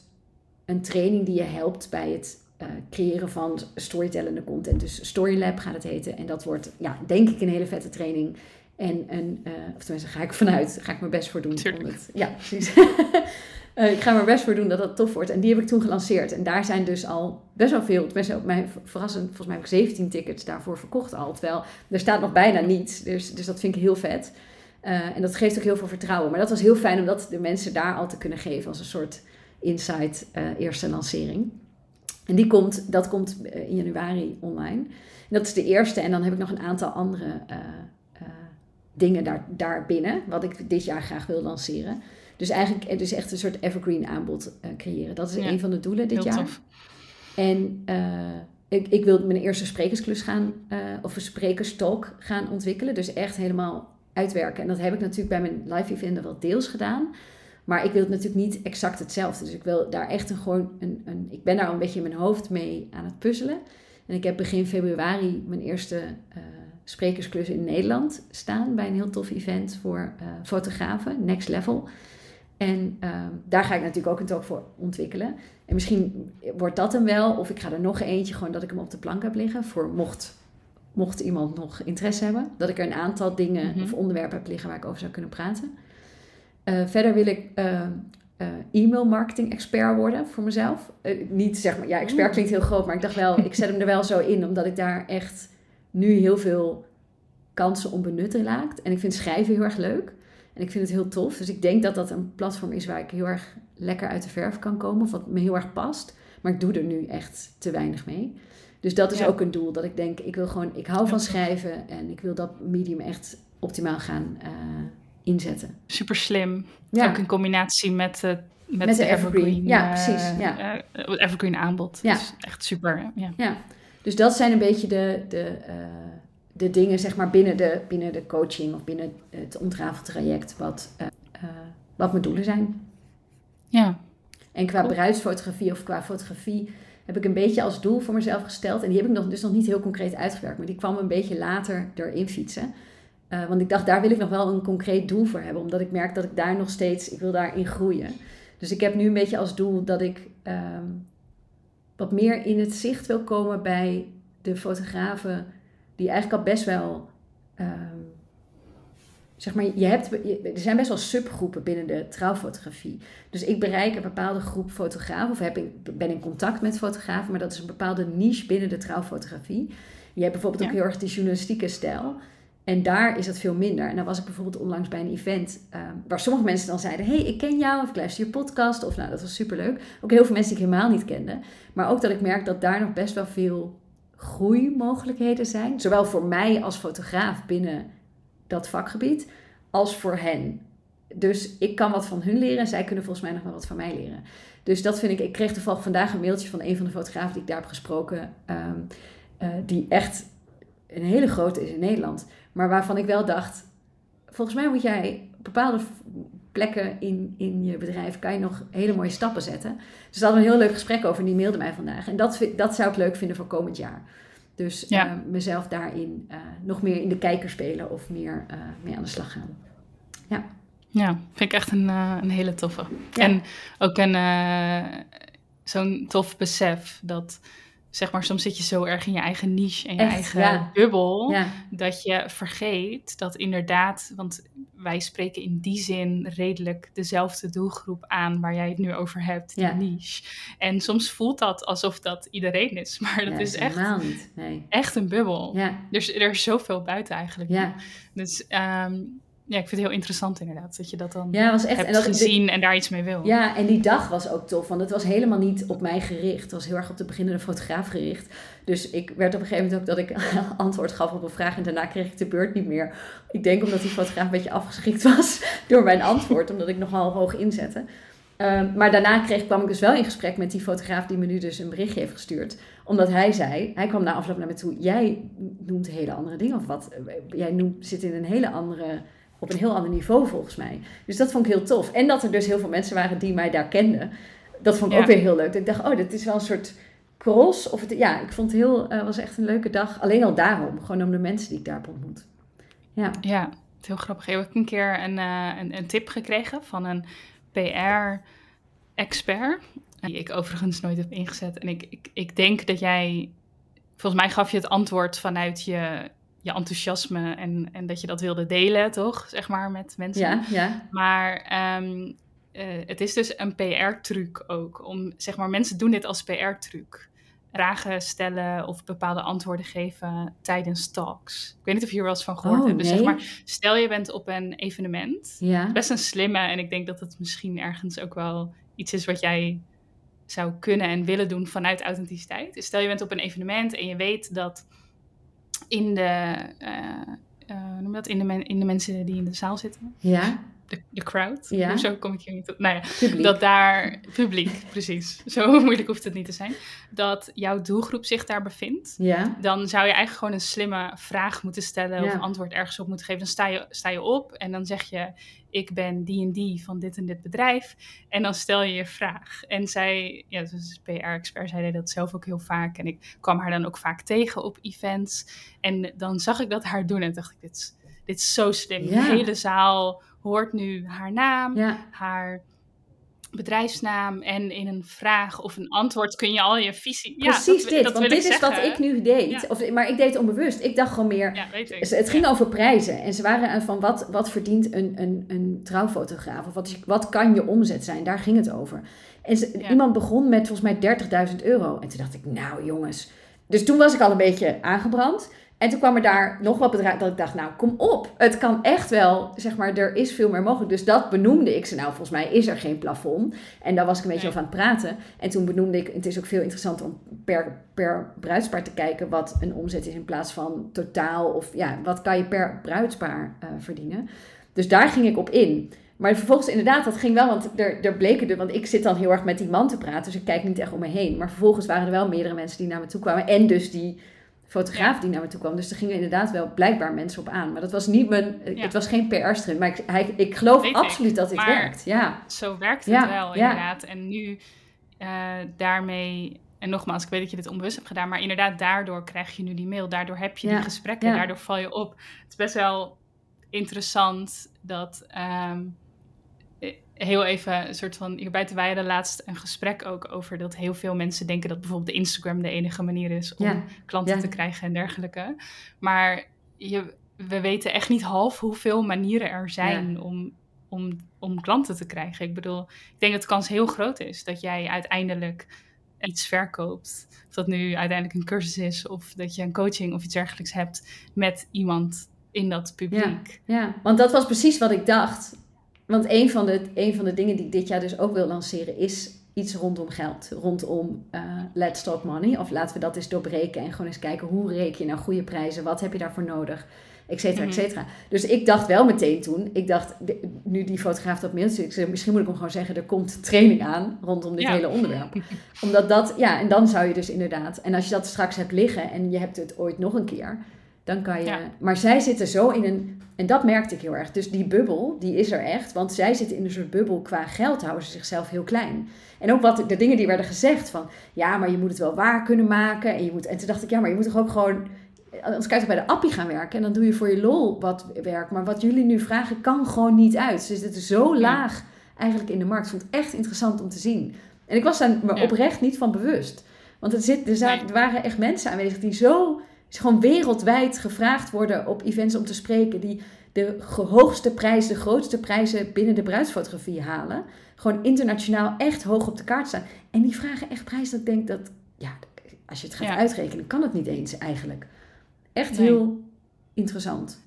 Speaker 2: een training die je helpt bij het creëren van storytellende content. Dus Storylab gaat het heten. En dat wordt, ja, denk ik, een hele vette training. En een, uh, of tenminste, ga ik vanuit, ga ik mijn best voor doen. Om het, ja, precies. uh, [laughs] ik ga mijn best voor doen dat dat tof wordt. En die heb ik toen gelanceerd. En daar zijn dus al best wel veel, tenminste ook mij verrassend, volgens mij heb ik 17 tickets daarvoor verkocht al. Terwijl er staat nog bijna niets. Dus, dus dat vind ik heel vet. Uh, en dat geeft ook heel veel vertrouwen. Maar dat was heel fijn om dat de mensen daar al te kunnen geven als een soort insight eerste lancering. En die komt, dat komt in januari online. En dat is de eerste. En dan heb ik nog een aantal andere dingen daar, daar binnen, wat ik dit jaar graag wil lanceren. Dus eigenlijk dus echt een soort evergreen aanbod uh, creëren. Dat is ja, een van de doelen dit jaar. Tof. En uh, ik, ik wil mijn eerste sprekersklus gaan, uh, of een sprekerstalk gaan ontwikkelen. Dus echt helemaal uitwerken. En dat heb ik natuurlijk bij mijn live event wel deels gedaan. Maar ik wil het natuurlijk niet exact hetzelfde. Dus ik wil daar echt een, gewoon een, een. Ik ben daar al een beetje in mijn hoofd mee aan het puzzelen. En ik heb begin februari mijn eerste sprekersklus in Nederland staan bij een heel tof event voor uh, fotografen, Next Level. En uh, daar ga ik natuurlijk ook een talk voor ontwikkelen. En misschien wordt dat hem wel, of ik ga er nog eentje, gewoon dat ik hem op de plank heb liggen. Voor mocht, mocht iemand nog interesse hebben. Dat ik er een aantal dingen mm-hmm. of onderwerpen heb liggen waar ik over zou kunnen praten. Uh, verder wil ik uh, e-mail marketing expert worden voor mezelf. niet zeg maar, ja, expert klinkt heel groot, maar ik dacht wel, ik zet hem er wel zo in, omdat ik daar echt nu heel veel kansen om benutten laat. En ik vind schrijven heel erg leuk. En ik vind het heel tof. Dus ik denk dat dat een platform is waar ik heel erg lekker uit de verf kan komen. Of wat me heel erg past. Maar ik doe er nu echt te weinig mee. Dus dat is ook een doel. Dat ik denk, ik wil gewoon, ik hou van schrijven. En ik wil dat medium echt optimaal gaan uh, inzetten.
Speaker 1: Super slim. Ja. Ook in combinatie met, uh, met, met, de, evergreen. evergreen
Speaker 2: ja, precies. Ja.
Speaker 1: Uh, evergreen aanbod. Ja. Dus echt super. Ja.
Speaker 2: ja. Dus dat zijn een beetje de, de, uh, de dingen zeg maar binnen de, binnen de coaching of binnen het ontrafeltraject wat, uh, uh, wat mijn doelen zijn.
Speaker 1: Ja.
Speaker 2: En qua cool. bruidsfotografie of qua fotografie heb ik een beetje als doel voor mezelf gesteld. En die heb ik nog, dus nog niet heel concreet uitgewerkt, maar die kwam een beetje later erin fietsen. Uh, want ik dacht, daar wil ik nog wel een concreet doel voor hebben. Omdat ik merk dat ik daar nog steeds, ik wil daarin groeien. Dus ik heb nu een beetje als doel dat ik um, wat meer in het zicht wil komen bij de fotografen die eigenlijk al best wel. Um, zeg maar, je hebt, er zijn best wel subgroepen binnen de trouwfotografie. Dus ik bereik een bepaalde groep fotografen, of heb ik, ben in contact met fotografen, maar dat is een bepaalde niche binnen de trouwfotografie. Je hebt bijvoorbeeld ook heel erg die journalistieke stijl. En daar is dat veel minder. En dan was ik bijvoorbeeld onlangs bij een event ehm, waar sommige mensen dan zeiden: hey, ik ken jou, of ik luister je podcast. Of nou, dat was superleuk. Ook heel veel mensen die ik helemaal niet kende. Maar ook dat ik merk dat daar nog best wel veel groeimogelijkheden zijn. Zowel voor mij als fotograaf binnen dat vakgebied, als voor hen. Dus ik kan wat van hun leren en zij kunnen volgens mij nog wel wat van mij leren. Dus dat vind ik. Ik kreeg toevallig vandaag een mailtje van een van de fotografen die ik daar heb gesproken. Ehm, eh, die echt een hele grote is in Nederland. Maar waarvan ik wel dacht, volgens mij moet jij bepaalde plekken in, in je bedrijf, kan je nog hele mooie stappen zetten. Dus daar hadden we een heel leuk gesprek over en die mailde mij vandaag. En dat, dat zou ik leuk vinden voor komend jaar. Dus eh, mezelf daarin uh, nog meer in de kijker spelen of meer uh, mee aan de slag gaan. Ja.
Speaker 1: Ja, vind ik echt een, een hele toffe. En ook een zo'n tof besef dat zeg maar, soms zit je zo erg in je eigen niche en je eigen bubbel, dat je vergeet dat inderdaad, want wij spreken in die zin redelijk dezelfde doelgroep aan waar jij het nu over hebt, die niche. En soms voelt dat alsof dat iedereen is, [laughs] maar dat is echt, nee. echt een bubbel. Dus er is zoveel buiten eigenlijk. Ja. Dus um, ja, ik vind het heel interessant inderdaad. Dat je dat dan ja, was echt, hebt en dat, gezien en daar iets mee wil.
Speaker 2: Ja, en die dag was ook tof. Want het was helemaal niet op mij gericht. Het was heel erg op de beginnende fotograaf gericht. Dus ik werd op een gegeven moment ook dat ik [laughs] antwoord gaf op een vraag. En daarna kreeg ik de beurt niet meer. Ik denk omdat die fotograaf een beetje afgeschikt was [laughs] door mijn antwoord. Omdat ik nogal hoog inzette. Um, maar daarna kreeg, kwam ik dus wel in gesprek met die fotograaf die me nu dus een berichtje heeft gestuurd. Omdat hij zei, hij kwam na afloop naar me toe, jij noemt hele andere dingen of wat? Jij noemt, zit in een hele andere op een heel ander niveau volgens mij. Dus dat vond ik heel tof. En dat er dus heel veel mensen waren die mij daar kenden. Dat vond ik ook weer heel leuk. Ik dacht, oh, dit is wel een soort cross. Of het, ja, ik vond het heel, uh, was echt een leuke dag. Alleen al daarom, gewoon om de mensen die ik daar ontmoet.
Speaker 1: Ja, ja heel grappig. Ik heb een keer een, uh, een, een tip gekregen van een PR-expert. Die ik overigens nooit heb ingezet. En ik, ik, ik denk dat jij volgens mij gaf je het antwoord vanuit je, je enthousiasme en, en dat je dat wilde delen, toch? Zeg maar met mensen.
Speaker 2: Ja, ja.
Speaker 1: Maar ehm, eh, het is dus een PR-truc ook. Om, zeg maar, mensen doen dit als PR-truc. Vragen stellen of bepaalde antwoorden geven tijdens talks. Ik weet niet of je hier wel eens van gehoord oh, hebt. Dus zeg maar, stel je bent op een evenement. Ja. Best een slimme en ik denk dat het misschien ergens ook wel iets is wat jij zou kunnen en willen doen vanuit authenticiteit. Dus stel je bent op een evenement en je weet dat in de, uh, noem dat, in de, in de mensen die in de zaal zitten.
Speaker 2: Ja.
Speaker 1: De, de crowd. Ja. Hoezo kom ik hier niet op? Nou ja, dat daar, [laughs] publiek, precies. Zo [laughs] moeilijk hoeft het niet te zijn. Dat jouw doelgroep zich daar bevindt.
Speaker 2: Ja.
Speaker 1: Dan zou je eigenlijk gewoon een slimme vraag moeten stellen of antwoord ergens op moeten geven. Dan sta je, sta je op en dan zeg je: ik ben die en die van dit en dit bedrijf. En dan stel je je vraag. En zij, ja, dus PR-expert, zij deed dat zelf ook heel vaak. En ik kwam haar dan ook vaak tegen op events. En dan zag ik dat haar doen en dacht ik, dit is, dit is zo slim. De hele zaal hoort nu haar naam, haar bedrijfsnaam en in een vraag of een antwoord kun je al je visie.
Speaker 2: Precies ja, dit, dat want dit is wat ik nu deed. Of, maar ik deed het onbewust. Ik dacht gewoon meer. Ja, weet ik. Het ging over prijzen en ze waren van wat, wat verdient een, een, een trouwfotograaf of wat, is, wat kan je omzet zijn? Daar ging het over. En iemand begon met volgens mij 30.000 euro. En toen dacht ik, nou jongens. Dus toen was ik al een beetje aangebrand. En toen kwam er daar nog wat bedrijf dat ik dacht, nou kom op, het kan echt wel, zeg maar, er is veel meer mogelijk. Dus dat benoemde ik ze. Nou, volgens mij is er geen plafond. En daar was ik een beetje over aan het praten. En toen benoemde ik, het is ook veel interessanter om per, per bruidspaar te kijken wat een omzet is in plaats van totaal. Of ja, wat kan je per bruidspaar uh, verdienen. Dus daar ging ik op in. Maar vervolgens inderdaad, dat ging wel, want er, er bleken er, want ik zit dan heel erg met die man te praten, dus ik kijk niet echt om me heen. Maar vervolgens waren er wel meerdere mensen die naar me toe kwamen. En dus die fotograaf die naar me toe kwam. Dus er gingen inderdaad wel blijkbaar mensen op aan. Maar dat was niet mijn, het was geen PR-stream. Maar ik, hij, ik geloof absoluut dat dit werkt. Ja.
Speaker 1: Zo werkt het wel inderdaad. En nu uh, daarmee, en nogmaals, ik weet dat je dit onbewust hebt gedaan, maar inderdaad daardoor krijg je nu die mail. Daardoor heb je die gesprekken, daardoor val je op. Het is best wel interessant dat... Um, heel even een soort van hierbij te wijden laatst een gesprek ook over dat heel veel mensen denken dat bijvoorbeeld Instagram de enige manier is om klanten te krijgen en dergelijke. Maar je, we weten echt niet half hoeveel manieren er zijn om, om, om klanten te krijgen. Ik bedoel, ik denk dat de kans heel groot is dat jij uiteindelijk iets verkoopt. Of dat nu uiteindelijk een cursus is of dat je een coaching of iets dergelijks hebt met iemand in dat publiek.
Speaker 2: Ja, ja. want dat was precies wat ik dacht. Want een van, de, een van de dingen die ik dit jaar dus ook wil lanceren is iets rondom geld. Rondom uh, Let's Talk Money. Of laten we dat eens doorbreken en gewoon eens kijken hoe reken je nou goede prijzen? Wat heb je daarvoor nodig? Etcetera, et mhm. Dus ik dacht wel meteen toen, ik dacht, nu die fotograaf dat mailt, ik zei, misschien moet ik hem gewoon zeggen, er komt training aan rondom dit hele onderwerp. Omdat dat, ja, en dan zou je dus inderdaad, en als je dat straks hebt liggen en je hebt het ooit nog een keer, dan kan je. Maar zij zitten zo in een. En dat merkte ik heel erg. Dus die bubbel, die is er echt. Want zij zitten in een soort bubbel qua geld, houden ze zichzelf heel klein. En ook wat de dingen die werden gezegd van. Ja, maar je moet het wel waar kunnen maken. En, je moet, en toen dacht ik, ja, maar je moet toch ook gewoon. Anders kan je bij de appie gaan werken. En dan doe je voor je lol wat werk. Maar wat jullie nu vragen, kan gewoon niet uit. Ze zitten zo laag eigenlijk in de markt. Ik vond het echt interessant om te zien. En ik was daar me oprecht niet van bewust. Want er, zit, er, zaten, er waren echt mensen aanwezig die zo is gewoon wereldwijd gevraagd worden op events om te spreken. Die de hoogste prijzen, de grootste prijzen binnen de bruidsfotografie halen. Gewoon internationaal echt hoog op de kaart staan. En die vragen echt prijzen dat ik denk dat, ja, als je het gaat uitrekenen, kan het niet eens eigenlijk. Echt heel interessant.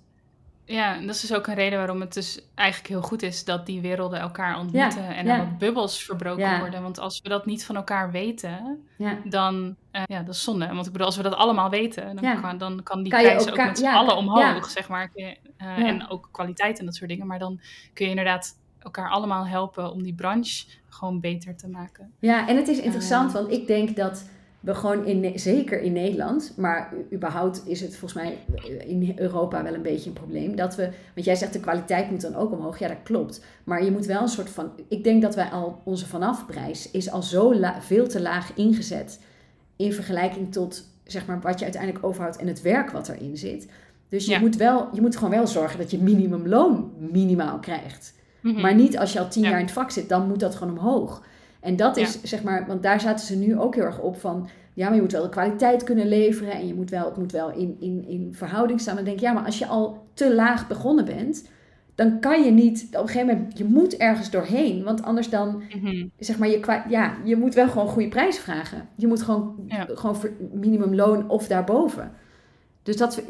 Speaker 1: Ja, en dat is dus ook een reden waarom het dus eigenlijk heel goed is dat die werelden elkaar ontmoeten en ja. bubbels verbroken worden. Want als we dat niet van elkaar weten, dan uh, ja, dat is zonde. Want ik bedoel, als we dat allemaal weten, dan, kan, dan kan die kan prijs ook met z'n allen omhoog, zeg maar. Uh, en ook kwaliteit en dat soort dingen. Maar dan kun je inderdaad elkaar allemaal helpen om die branche gewoon beter te maken.
Speaker 2: Ja, en het is interessant, want ik denk dat we gewoon in, zeker in Nederland, maar überhaupt is het volgens mij in Europa wel een beetje een probleem. Dat we, want jij zegt de kwaliteit moet dan ook omhoog. Ja, dat klopt. Maar je moet wel een soort van, ik denk dat wij al, onze vanafprijs is al zo veel te laag ingezet in vergelijking tot zeg maar wat je uiteindelijk overhoudt en het werk wat erin zit. Dus je, moet wel, je moet gewoon wel zorgen dat je minimumloon minimaal krijgt. Mhm. Maar niet als je al tien jaar in het vak zit, dan moet dat gewoon omhoog. En dat is zeg maar, want daar zaten ze nu ook heel erg op van, ja, maar je moet wel de kwaliteit kunnen leveren en je moet wel, het moet wel in, in, in verhouding staan. Dan denk ik, ja, maar als je al te laag begonnen bent, dan kan je niet, op een gegeven moment, je moet ergens doorheen. Want anders dan, mhm. zeg maar, je, ja, je moet wel gewoon goede prijs vragen. Je moet gewoon, ja. gewoon minimumloon of daarboven. Dus, dat,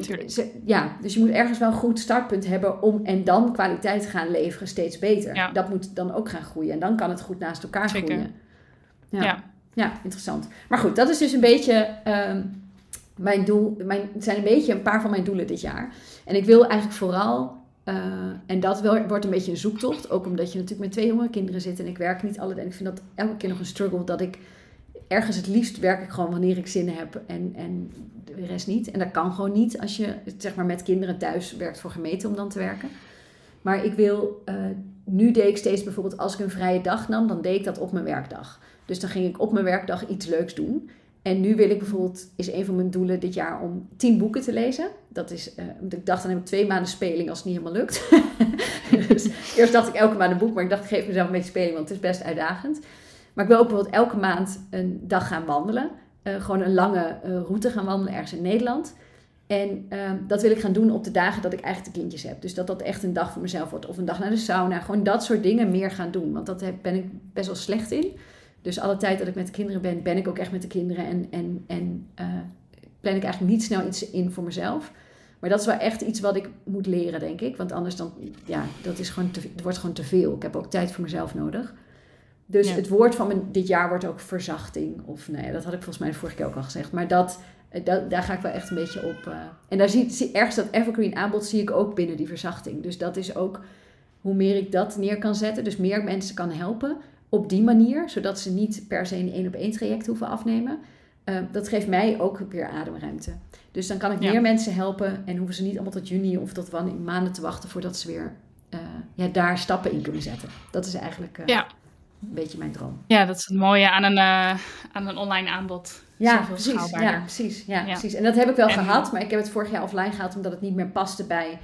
Speaker 2: ja, dus je moet ergens wel een goed startpunt hebben om en dan kwaliteit gaan leveren steeds beter. Dat moet dan ook gaan groeien en dan kan het goed naast elkaar groeien. Ja. ja. ja. interessant. Maar goed, dat is dus een beetje uh, mijn doel. Mijn, het zijn een beetje een paar van mijn doelen dit jaar. En ik wil eigenlijk vooral, uh, en dat wordt een beetje een zoektocht, ook omdat je natuurlijk met twee jonge kinderen zit en ik werk niet alle En ik vind dat elke keer nog een struggle dat ik ergens het liefst werk ik gewoon wanneer ik zin heb en, en de rest niet. En dat kan gewoon niet als je zeg maar, met kinderen thuis werkt voor gemeente om dan te werken. Maar ik wil, uh, nu deed ik steeds bijvoorbeeld als ik een vrije dag nam, dan deed ik dat op mijn werkdag. Dus dan ging ik op mijn werkdag iets leuks doen. En nu wil ik bijvoorbeeld, is een van mijn doelen dit jaar om tien boeken te lezen. Dat is, uh, ik dacht dan heb ik twee maanden speling als het niet helemaal lukt. [laughs] dus eerst dacht ik elke maand een boek, maar ik dacht ik geef mezelf een beetje speling, want het is best uitdagend. Maar ik wil ook bijvoorbeeld elke maand een dag gaan wandelen. Uh, gewoon een lange uh, route gaan wandelen ergens in Nederland. En uh, dat wil ik gaan doen op de dagen dat ik eigenlijk de kindjes heb. Dus dat dat echt een dag voor mezelf wordt. Of een dag naar de sauna. Gewoon dat soort dingen meer gaan doen. Want dat ben ik best wel slecht in. Dus alle tijd dat ik met de kinderen ben, ben ik ook echt met de kinderen. En, en, en uh, plan ik eigenlijk niet snel iets in voor mezelf. Maar dat is wel echt iets wat ik moet leren, denk ik. Want anders dan, ja, dat is gewoon het wordt gewoon te veel. Ik heb ook tijd voor mezelf nodig. Dus het woord van mijn, dit jaar wordt ook verzachting. Of nee, nou dat had ik volgens mij de vorige keer ook al gezegd. Maar dat, eh, dat daar ga ik wel echt een beetje op. Uh, en daar zie, zie ergens dat evergreen aanbod zie ik ook binnen die verzachting. Dus dat is ook hoe meer ik dat neer kan zetten. Dus meer mensen kan helpen op die manier. Zodat ze niet per se een één op één traject hoeven afnemen. Uh, dat geeft mij ook weer ademruimte. Dus dan kan ik meer mensen helpen. En hoeven ze niet allemaal tot juni of tot maanden te wachten voordat ze weer ja, daar stappen in kunnen zetten. Dat is eigenlijk... ja een beetje mijn droom.
Speaker 1: Ja, dat is het mooie aan een, uh, aan een online aanbod.
Speaker 2: Ja, precies. Ja, precies. Ja, precies. En dat heb ik wel gehad, maar ik heb het vorig jaar offline gehad omdat het niet meer paste bij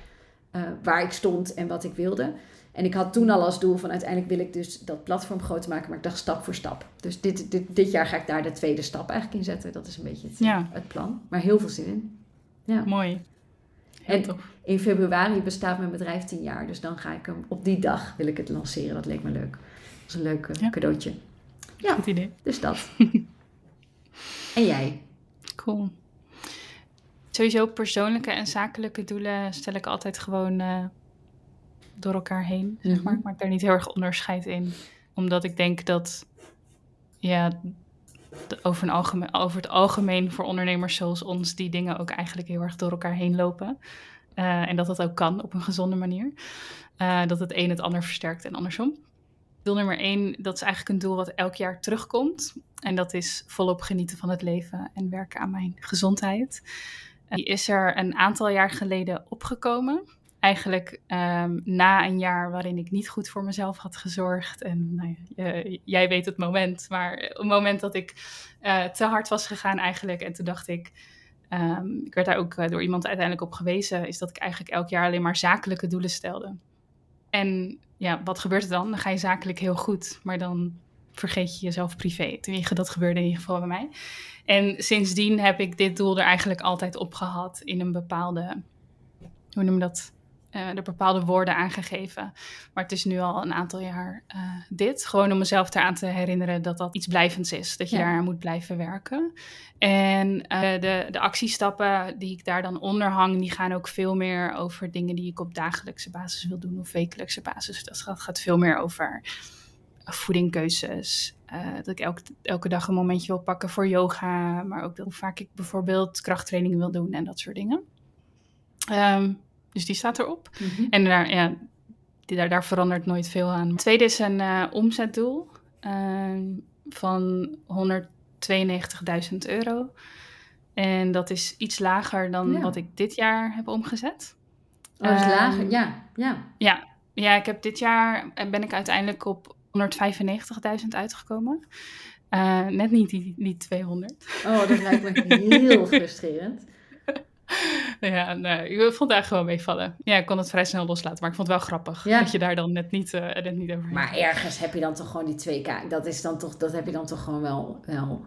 Speaker 2: uh, waar ik stond en wat ik wilde. En ik had toen al als doel van uiteindelijk wil ik dus dat platform groter maken, maar ik dacht stap voor stap. Dus dit, dit, dit jaar ga ik daar de tweede stap eigenlijk in zetten. Dat is een beetje het, ja. het plan. Maar heel veel zin in.
Speaker 1: Ja. Mooi.
Speaker 2: Heel en tof. in februari bestaat mijn bedrijf tien jaar. Dus dan ga ik hem op die dag wil ik het lanceren. Dat leek me leuk is een leuk cadeautje.
Speaker 1: Ja, Goed idee.
Speaker 2: Dus dat. [laughs] En jij?
Speaker 1: Cool. Sowieso persoonlijke en zakelijke doelen stel ik altijd gewoon uh, door elkaar heen, zeg maar.
Speaker 2: Mhm.
Speaker 1: Ik maak daar niet heel erg onderscheid in. Omdat ik denk dat, ja, over, een algemeen, over het algemeen voor ondernemers zoals ons... die dingen ook eigenlijk heel erg door elkaar heen lopen. Eh, en dat dat ook kan op een gezonde manier. Eh, dat het een het ander versterkt en andersom. Doel nummer één, dat is eigenlijk een doel wat elk jaar terugkomt. En dat is volop genieten van het leven en werken aan mijn gezondheid. Die is er een aantal jaar geleden opgekomen. Eigenlijk ehm, na een jaar waarin ik niet goed voor mezelf had gezorgd. En nou ja, jij weet het moment, maar het moment dat ik eh, te hard was gegaan eigenlijk. En toen dacht ik, ehm, ik werd daar ook eh, door iemand uiteindelijk op gewezen, is dat ik eigenlijk elk jaar alleen maar zakelijke doelen stelde. En ja, wat gebeurt er dan? Dan ga je zakelijk heel goed, maar dan vergeet je jezelf privé. Tenminste, dat gebeurde in ieder geval bij mij. En sindsdien heb ik dit doel er eigenlijk altijd op gehad in een bepaalde, hoe noem je dat? Eh er bepaalde woorden aangegeven. Maar het is nu al een aantal jaar eh, dit. Gewoon om mezelf eraan te herinneren dat dat iets blijvends is. Dat je
Speaker 2: Ja.
Speaker 1: daar aan moet blijven werken. En eh, de, de actiestappen die ik daar dan onder hang, die gaan ook veel meer over dingen die ik op dagelijkse basis wil doen of wekelijkse basis. Dat gaat, gaat veel meer over voedingkeuzes. dat ik elke, elke dag een momentje wil pakken voor yoga, maar ook hoe vaak ik bijvoorbeeld krachttraining wil doen en dat soort dingen. Ehm, dus die staat erop.
Speaker 2: Mhm.
Speaker 1: En daar, ja, die, daar, daar verandert nooit veel aan. Het tweede is een eh, omzetdoel ehm, van 192.000 euro. En dat is iets lager dan
Speaker 2: Ja.
Speaker 1: wat ik dit jaar heb omgezet.
Speaker 2: Oh, dat is
Speaker 1: Ehm,
Speaker 2: lager. Ja, ja.
Speaker 1: Ja, ja, ik heb dit jaar eh, ben ik uiteindelijk op 195.000 uitgekomen. Eh, net niet die, die 200.
Speaker 2: Oh, dat lijkt me [laughs] heel frustrerend. [laughs]
Speaker 1: ja, nee, ik vond het eigenlijk gewoon meevallen. Ja, ik kon het vrij snel loslaten, maar ik vond het wel grappig
Speaker 2: Ja.
Speaker 1: dat je daar dan net niet, eh net niet over
Speaker 2: Maar ergens heb je dan toch gewoon die 2K. Dat, is dan toch, dat heb je dan toch gewoon wel, wel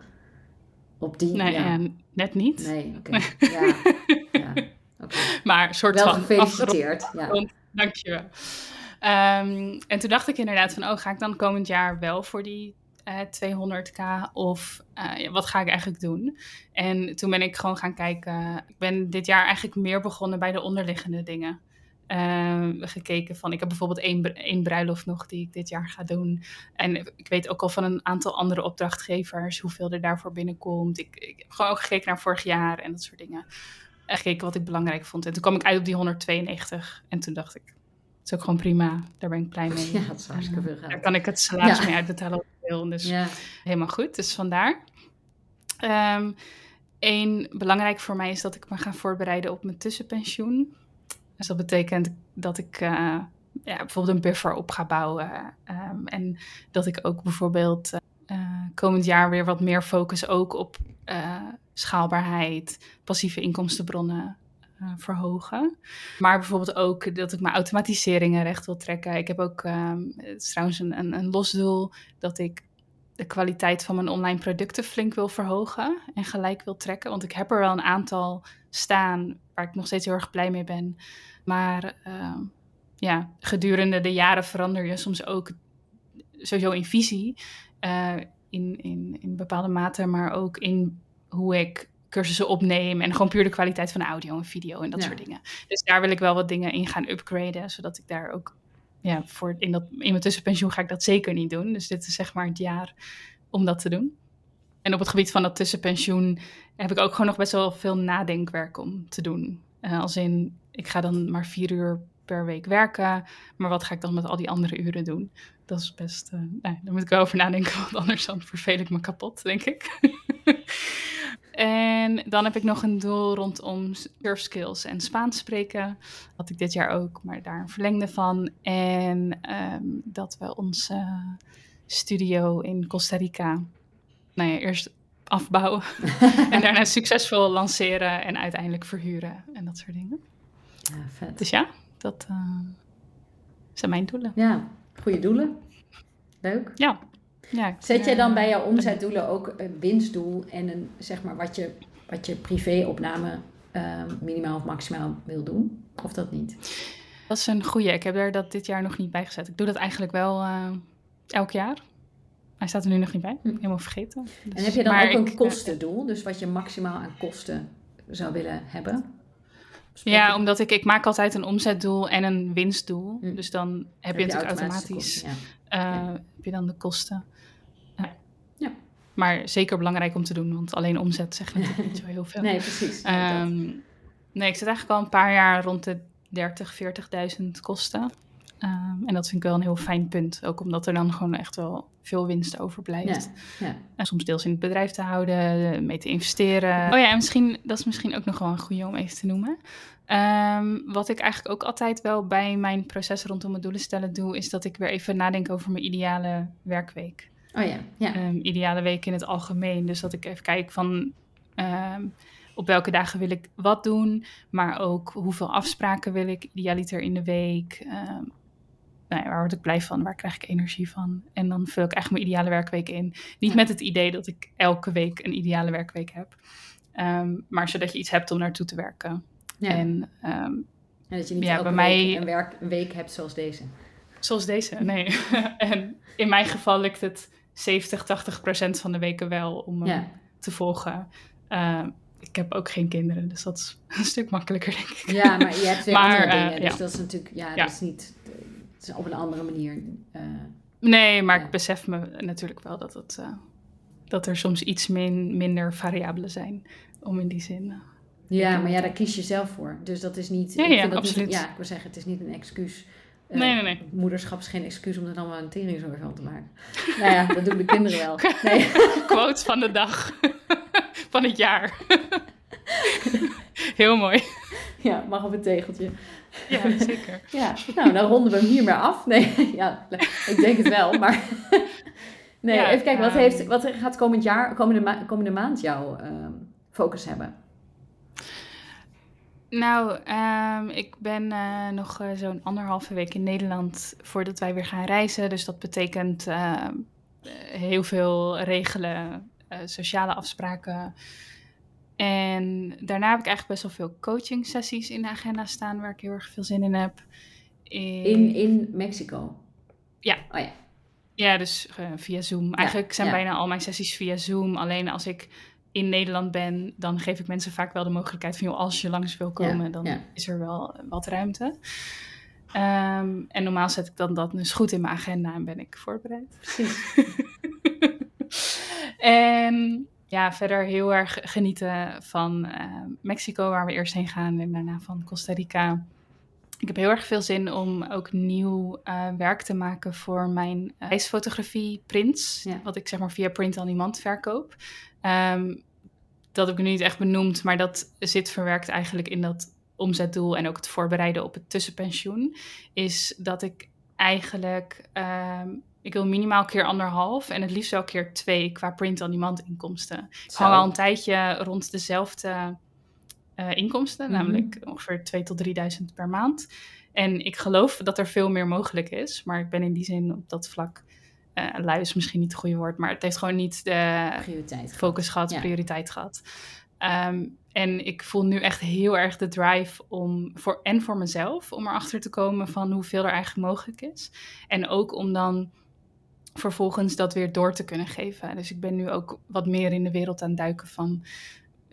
Speaker 2: op die...
Speaker 1: Nee,
Speaker 2: ja.
Speaker 1: ja, net niet.
Speaker 2: Nee, [laughs] oké. Ja, ja. oké.
Speaker 1: Maar soort
Speaker 2: Wel
Speaker 1: van
Speaker 2: gefeliciteerd. Ja.
Speaker 1: afgerond. Dankjewel. Ehm, en toen dacht ik inderdaad van, oh, ga ik dan komend jaar wel voor die eh 200k of eh, wat ga ik eigenlijk doen? En toen ben ik gewoon gaan kijken. Ik ben dit jaar eigenlijk meer begonnen bij de onderliggende dingen. Ehm, gekeken van, ik heb bijvoorbeeld één, één bruiloft nog die ik dit jaar ga doen. En ik weet ook al van een aantal andere opdrachtgevers hoeveel er daarvoor binnenkomt. Ik, ik heb gewoon ook gekeken naar vorig jaar en dat soort dingen. En gekeken wat ik belangrijk vond. En toen kwam ik uit op die 192. En toen dacht ik, is ook gewoon prima. Daar ben ik blij mee. [laughs]
Speaker 2: ja, dat is hartstikke veel
Speaker 1: Daar kan ik het salaris
Speaker 2: Ja.
Speaker 1: mee uitbetalen wil. Dus
Speaker 2: Ja,
Speaker 1: helemaal goed. Dus vandaar. Ehm Eén belangrijk voor mij is dat ik me ga voorbereiden op mijn tussenpensioen. Dus dat betekent dat ik eh, ja, bijvoorbeeld een buffer op ga bouwen. Ehm, en dat ik ook bijvoorbeeld eh, komend jaar weer wat meer focus ook op eh, schaalbaarheid, passieve inkomstenbronnen eh, verhogen. Maar bijvoorbeeld ook dat ik mijn automatiseringen recht wil trekken. Ik heb ook, ehm, trouwens een, een, een los doel, dat ik de kwaliteit van mijn online producten flink wil verhogen en gelijk wil trekken. Want ik heb er wel een aantal staan waar ik nog steeds heel erg blij mee ben. Maar ehm, ja, gedurende de jaren verander je soms ook sowieso in visie. eh, in, in, in bepaalde mate, maar ook in hoe ik cursussen opneem. En gewoon puur de kwaliteit van audio en video en dat
Speaker 2: Ja.
Speaker 1: soort dingen. Dus daar wil ik wel wat dingen in gaan upgraden, zodat ik daar ook ja, voor in, dat, in mijn tussenpensioen ga ik dat zeker niet doen. Dus dit is zeg maar het jaar om dat te doen. En op het gebied van dat tussenpensioen heb ik ook gewoon nog best wel veel nadenkwerk om te doen. Eh, als in, ik ga dan maar vier uur per week werken, maar wat ga ik dan met al die andere uren doen? Dat is best, nou, daar moet ik wel over nadenken, [laughs] want anders dan verveel ik me kapot, denk ik. [laughs] en dan heb ik nog een doel rondom surf skills en Spaans spreken. Had ik dit jaar ook, maar daar een verlengde van. En ehm, dat we onze studio in Costa Rica, nou ja, eerst afbouwen [laughs] en daarna succesvol lanceren en uiteindelijk verhuren en dat soort dingen.
Speaker 2: ja vet.
Speaker 1: Dus ja, dat eh, zijn mijn doelen.
Speaker 2: Ja, goede doelen. Leuk.
Speaker 1: Ja. Ja
Speaker 2: Zet jij dan
Speaker 1: eh,
Speaker 2: bij jouw omzetdoelen ook een winstdoel en een, zeg maar, wat je, wat je privéopname eh, minimaal of maximaal wil doen? Of dat niet?
Speaker 1: Dat is een goeie. Ik heb er dat dit jaar nog niet bij gezet. Ik doe dat eigenlijk wel eh, elk jaar. Hij staat er nu nog niet bij.
Speaker 2: Hm.
Speaker 1: Helemaal vergeten.
Speaker 2: en
Speaker 1: Dus-
Speaker 2: heb je dan
Speaker 1: maar
Speaker 2: ook een
Speaker 1: ik, eh,
Speaker 2: kostendoel? Dus wat je maximaal aan kosten zou willen hebben?
Speaker 1: Ja, omdat ik, ik maak altijd een omzetdoel en een winstdoel.
Speaker 2: Hm.
Speaker 1: Dus dan heb, je natuurlijk automatisch
Speaker 2: kosten,
Speaker 1: eh,
Speaker 2: Ja.
Speaker 1: heb je dan de kosten. Ja.
Speaker 2: Ja.
Speaker 1: Maar zeker belangrijk om te doen, want alleen omzet zegt natuurlijk niet zo heel veel. [laughs]
Speaker 2: Nee, precies.
Speaker 1: Ehm, nee, ik zit eigenlijk al een paar jaar rond de 30, 40.000 kosten. Ehm, en dat vind ik wel een heel fijn punt. Ook omdat er dan gewoon echt wel veel winst overblijft.
Speaker 2: Ja, ja.
Speaker 1: En soms deels in het bedrijf te houden, mee te investeren. Oh ja, en misschien, dat is misschien ook nog wel een goede om even te noemen. Ehm, wat ik eigenlijk ook altijd wel bij mijn proces rondom het doelen stellen doe, is dat ik weer even nadenk over mijn ideale werkweek.
Speaker 2: Oh ja, ja.
Speaker 1: Ehm, ideale week in het algemeen. Dus dat ik even kijk van op welke dagen wil ik wat doen, maar ook hoeveel afspraken wil ik idealiter in de week. Nou ja, waar word ik blij van? Waar krijg ik energie van? En dan vul ik echt mijn ideale werkweek in. Niet met het idee dat ik elke week een ideale werkweek heb, Ehm, maar zodat je iets hebt om naartoe te werken.
Speaker 2: ja.
Speaker 1: En ehm,
Speaker 2: En dat je niet
Speaker 1: ja,
Speaker 2: elke
Speaker 1: bij mij-
Speaker 2: week een, werk, een week hebt zoals deze.
Speaker 1: Zoals deze, nee. [laughs] en in mijn geval lukt het 70, 80 procent van de weken wel om
Speaker 2: Ja.
Speaker 1: te volgen. Uh, ik heb ook geen kinderen, dus dat is [laughs] een stuk makkelijker, denk ik.
Speaker 2: ja, maar je hebt weer [laughs]
Speaker 1: Maar,
Speaker 2: andere
Speaker 1: eh,
Speaker 2: dingen. Dus
Speaker 1: ja.
Speaker 2: dat is natuurlijk, ja,
Speaker 1: Ja.
Speaker 2: dat is niet, het op een andere manier. eh,
Speaker 1: Nee, maar
Speaker 2: Ja.
Speaker 1: ik besef me natuurlijk wel dat, het, uh, dat er soms iets min, minder variabelen zijn. Om in die zin.
Speaker 2: ja,
Speaker 1: heb
Speaker 2: maar ja, daar kies je zelf voor. Dus dat is niet,
Speaker 1: Ja,
Speaker 2: ik
Speaker 1: ja,
Speaker 2: vind dat
Speaker 1: absoluut.
Speaker 2: Niet, ja, ik wil zeggen, het is niet een excuus. Eh,
Speaker 1: Nee, nee, nee.
Speaker 2: Moederschap is geen excuus om er dan wel een teringzorg van te maken. [laughs] nou ja, dat doen de kinderen wel. [laughs] Nee.
Speaker 1: Quote van de dag. [laughs] van het jaar. Heel mooi.
Speaker 2: Ja, mag op een tegeltje.
Speaker 1: Ja, zeker. [laughs]
Speaker 2: Ja, nou, dan ronden we hem hier maar af. Nee, [laughs] ja, ik denk het wel, maar... [laughs] Nee,
Speaker 1: Ja,
Speaker 2: even kijken, wat,
Speaker 1: ehm,
Speaker 2: heeft, wat gaat komend jaar, komende, ma- komende maand jouw ehm, focus hebben?
Speaker 1: Nou, ehm, ik ben eh, nog eh, zo'n anderhalve week in Nederland voordat wij weer gaan reizen. Dus dat betekent heel veel regelen, eh, sociale afspraken. En daarna heb ik eigenlijk best wel veel coaching sessies in de agenda staan waar ik heel erg veel zin in heb.
Speaker 2: In, in Mexico?
Speaker 1: Ja.
Speaker 2: Oh ja.
Speaker 1: Ja, dus eh, via Zoom. Eigenlijk zijn
Speaker 2: ja.
Speaker 1: bijna al mijn sessies via Zoom. Alleen als ik in Nederland ben, dan geef ik mensen vaak wel de mogelijkheid van... Joh, als je langs wil komen,
Speaker 2: Ja,
Speaker 1: dan is er wel wat ruimte. Ehm, en normaal zet ik dan dat dus goed in mijn agenda en ben ik voorbereid.
Speaker 2: Precies. [laughs]
Speaker 1: en ja, verder heel erg genieten van eh, Mexico, waar we eerst heen gaan. En daarna van Costa Rica. Ik heb heel erg veel zin om ook nieuw eh, werk te maken voor mijn uh, reisfotografie prints.
Speaker 2: Ja.
Speaker 1: Wat ik zeg maar via print on demand verkoop. Ehm, dat heb ik nu niet echt benoemd, maar dat zit verwerkt eigenlijk in dat omzetdoel en ook het voorbereiden op het tussenpensioen. Is dat ik eigenlijk, ehm, ik wil minimaal keer anderhalf en het liefst wel keer twee qua print on demand inkomsten. Ik hang al een tijdje rond dezelfde uh, inkomsten,
Speaker 2: Mhm.
Speaker 1: namelijk ongeveer 2 tot 3000 per maand. En ik geloof dat er veel meer mogelijk is, maar ik ben in die zin op dat vlak, uh, lui is misschien niet het goede woord, maar het heeft gewoon niet de
Speaker 2: Prioriteit.
Speaker 1: focus gehad,
Speaker 2: Ja.
Speaker 1: prioriteit gehad. Um, en ik voel nu echt heel erg de drive om voor en voor mezelf om erachter te komen van hoeveel er eigenlijk mogelijk is. En ook om dan vervolgens dat weer door te kunnen geven. Dus ik ben nu ook wat meer in de wereld aan het duiken van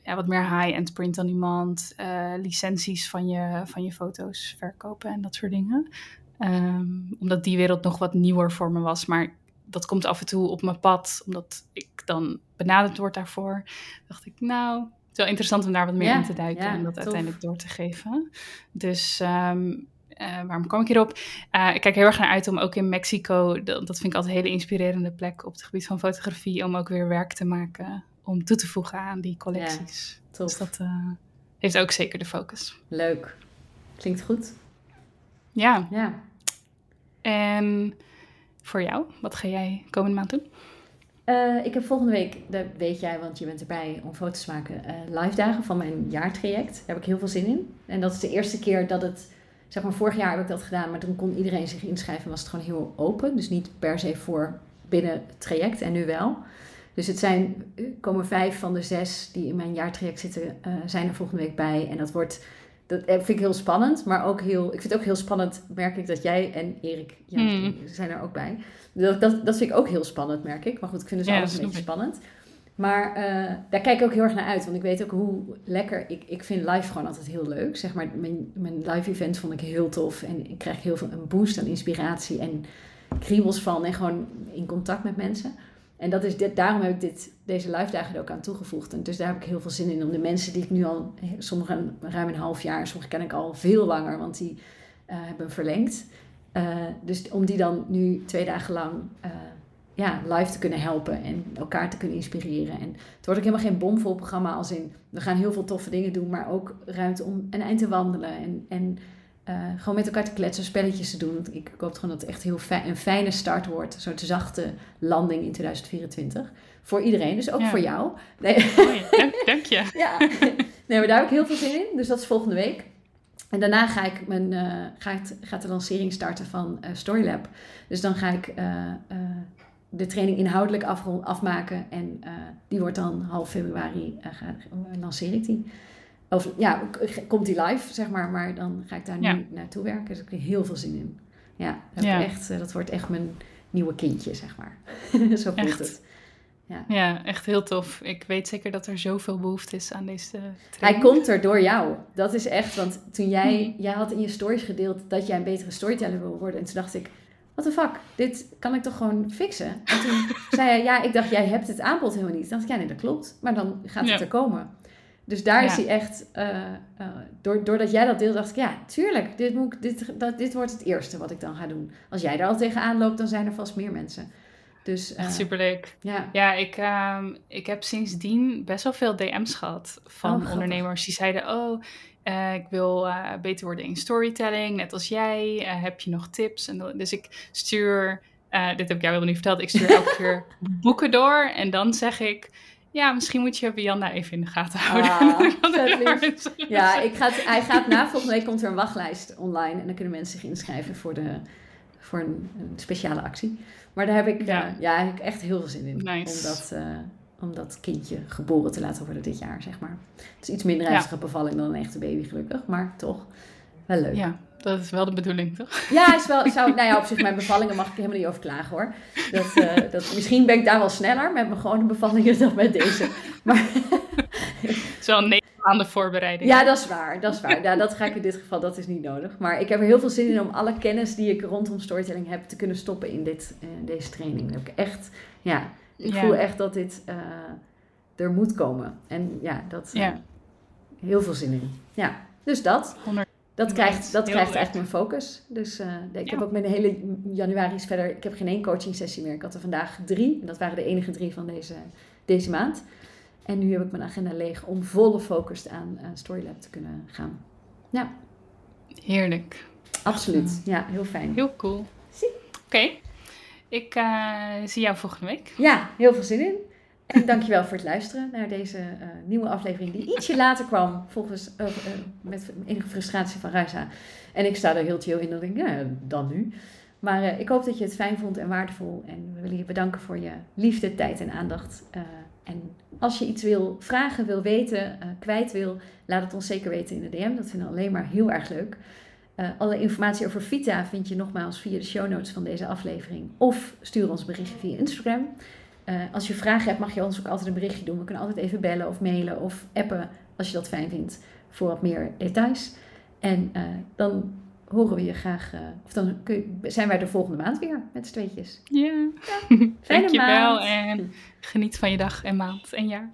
Speaker 1: ja, wat meer high-end print on demand, uh, licenties van je, van je foto's verkopen en dat soort dingen. Um, omdat die wereld nog wat nieuwer voor me was, maar dat komt af en toe op mijn pad, omdat ik dan benaderd word daarvoor. Dacht ik, nou, het is wel interessant om daar wat meer
Speaker 2: Ja,
Speaker 1: in te duiken
Speaker 2: ja,
Speaker 1: en dat
Speaker 2: tof.
Speaker 1: uiteindelijk door te geven. Dus um, uh, waarom kwam ik hierop? Uh, ik kijk heel erg naar uit om ook in Mexico, dat, dat vind ik altijd een hele inspirerende plek op het gebied van fotografie, om ook weer werk te maken, om toe te voegen aan die collecties.
Speaker 2: Ja, tof.
Speaker 1: Dus dat uh, heeft ook zeker de focus.
Speaker 2: Leuk. Klinkt goed.
Speaker 1: Ja.
Speaker 2: Ja.
Speaker 1: En voor jou, wat ga jij komende maand doen?
Speaker 2: Uh, ik heb volgende week, dat weet jij, want je bent erbij om foto's te maken, uh, live dagen van mijn jaartraject. Daar heb ik heel veel zin in. En dat is de eerste keer dat het, zeg maar vorig jaar heb ik dat gedaan, maar toen kon iedereen zich inschrijven, was het gewoon heel open. Dus niet per se voor binnen het traject en nu wel. Dus het zijn, komen vijf van de zes die in mijn jaartraject zitten, uh, zijn er volgende week bij. En dat wordt dat eh, vind ik heel spannend, maar ook heel, ik vind het ook heel spannend, merk ik dat jij en Erik ja,
Speaker 1: Mm.
Speaker 2: zijn er ook bij. Dat, dat, dat vind ik ook heel spannend, merk ik. Maar goed, ik vind dus
Speaker 1: Ja,
Speaker 2: alles een beetje
Speaker 1: ik.
Speaker 2: spannend. Maar eh, daar kijk ik ook heel erg naar uit, want ik weet ook hoe lekker, ik, ik vind live gewoon altijd heel leuk. Zeg maar, mijn, mijn live event vond ik heel tof en ik krijg heel veel een boost aan inspiratie en kriebels van en gewoon in contact met mensen. En dat is dit, daarom heb ik dit, deze live dagen er ook aan toegevoegd. En dus daar heb ik heel veel zin in om de mensen die ik nu al, sommigen ruim een half jaar, sommigen ken ik al veel langer, want die eh, hebben verlengd. Eh, dus om die dan nu twee dagen lang ja, live te kunnen helpen en elkaar te kunnen inspireren. En het wordt ook helemaal geen bomvol programma als in, we gaan heel veel toffe dingen doen, maar ook ruimte om een eind te wandelen en, en eh, gewoon met elkaar te kletsen, spelletjes te doen. Want ik hoop gewoon dat het echt heel fijn, een fijne start wordt. Een soort zachte landing in 2024. Voor iedereen, dus ook
Speaker 1: Ja.
Speaker 2: voor jou. Nee,
Speaker 1: Mooi, dank, dank je. [laughs]
Speaker 2: ja. nee, maar daar heb ik heel veel zin in. Dus dat is volgende week. En daarna ga ik mijn, eh, ga ik, gaat de lancering starten van eh, Storylab. Dus dan ga ik de training inhoudelijk afmaken. En eh, die wordt dan half februari, ga, eh, lanceer ik die. Of ja, komt die live, zeg maar. Maar dan ga ik daar
Speaker 1: Ja.
Speaker 2: nu naartoe werken. Dus ik heb er heel veel zin in. Ja,
Speaker 1: Ja.
Speaker 2: echt, dat wordt echt mijn nieuwe kindje, zeg maar. [laughs] Zo voelt
Speaker 1: Echt.
Speaker 2: het.
Speaker 1: Ja, echt heel tof. Ik weet zeker dat er zoveel behoefte is aan deze
Speaker 2: Hij
Speaker 1: training.
Speaker 2: komt er door jou. Dat is echt, want toen jij,
Speaker 1: Mhm.
Speaker 2: jij had in je stories gedeeld dat jij een betere storyteller wil worden. En toen dacht ik, what the fuck, dit kan ik toch gewoon fixen? En toen zei hij, ja, ik dacht, jij hebt het aanbod helemaal niet. Toen dacht ik, ja, nee, dat klopt. Maar dan gaat het er komen. Dus daar is hij echt, eh, eh, door, doordat jij dat deelde, dacht ik, ja, tuurlijk, dit, moet, ik- dit, dat, dit wordt het eerste wat ik dan ga doen. Als jij daar al tegenaan loopt, dan zijn er vast meer mensen. Dus eh,
Speaker 1: superleuk.
Speaker 2: ja,
Speaker 1: Ja, ik, ehm, ik heb sindsdien best wel veel DM's gehad
Speaker 2: Oh,
Speaker 1: van
Speaker 2: grappig.
Speaker 1: ondernemers die zeiden: Oh, eh, ik wil eh, beter worden in storytelling, net als jij. Eh, heb je nog tips? En dus ik stuur, dit heb ik jou helemaal niet verteld, ik stuur elke [laughs] keer boeken door. En dan zeg ik: Ja, misschien moet je Bianna even in de gaten houden. [laughs]
Speaker 2: Ah,
Speaker 1: mensen-
Speaker 2: Ja, ik ga het- hij gaat na volgende week komt er een wachtlijst online en dan kunnen mensen zich inschrijven voor, de, voor een, een speciale actie. Maar daar heb ik,
Speaker 1: Ja.
Speaker 2: ja. ja, heb ik echt heel veel zin in.
Speaker 1: Nice.
Speaker 2: Om, dat, eh, om dat kindje geboren te laten worden dit jaar, zeg maar. Het is iets minder
Speaker 1: Ja.
Speaker 2: ernstige bevalling dan een echte baby, gelukkig. Maar toch, wel leuk. Ja,
Speaker 1: Ja, dat is wel de bedoeling, toch?
Speaker 2: is wel, zou, nou ja, op zich, mijn bevallingen mag ik helemaal niet over klagen hoor. Dat, eh, dat, misschien ben ik daar wel sneller met mijn gewone bevallingen dan met deze. Maar
Speaker 1: Het is wel een negen maanden voorbereiding.
Speaker 2: Ja, dat is waar. Dat is waar. Ja, dat ga ik in dit geval, dat is niet nodig. Maar ik heb er heel veel zin in om alle kennis die ik rondom storytelling heb te kunnen stoppen in dit, eh, deze training. Dat heb ik echt, ja, ik
Speaker 1: Ja.
Speaker 2: voel echt dat dit eh, er moet komen. En ja, dat eh,
Speaker 1: Ja.
Speaker 2: heel veel zin in. Ja, dus dat.
Speaker 1: 100
Speaker 2: Dat krijgt, dat
Speaker 1: Heel
Speaker 2: krijgt
Speaker 1: leuk.
Speaker 2: eigenlijk mijn focus. Dus eh, ik
Speaker 1: Ja.
Speaker 2: heb ook mijn hele januari is verder. Ik heb geen één coaching sessie meer. Ik had er vandaag drie. En dat waren de enige drie van deze, deze maand. En nu heb ik mijn agenda leeg om volle focus aan Storylab te kunnen gaan. Ja,
Speaker 1: Heerlijk.
Speaker 2: absoluut. Ja, heel fijn.
Speaker 1: Heel cool.
Speaker 2: Zie.
Speaker 1: Oké. Ik eh, zie jou volgende week.
Speaker 2: Ja, heel veel zin in. En [laughs] dankjewel voor het luisteren naar deze eh, nieuwe aflevering die ietsje [laughs] later kwam. Volgens, eh, met enige frustratie van Raisa. En ik sta er heel chill in. Denk ik, ja, dan nu. Maar ik hoop dat je het fijn vond en waardevol. En we willen je bedanken voor je liefde, tijd en aandacht. En als je iets wil vragen, wil weten, kwijt wil, laat het ons zeker weten in de DM. Dat vinden we alleen maar heel erg leuk. Eh, alle informatie over Vita vind je nogmaals via de show notes van deze aflevering. Of stuur ons berichtje via Instagram. Eh, als je vragen hebt, mag je ons ook altijd een berichtje doen. We kunnen altijd even bellen of mailen of appen als je dat fijn vindt voor wat meer details. En eh, dan horen we je graag, of dan kun je- zijn wij de volgende maand weer met z'n tweetjes.
Speaker 1: Ja. [laughs]
Speaker 2: Fijne
Speaker 1: Dankjewel
Speaker 2: maand.
Speaker 1: en geniet van je dag en maand en jaar.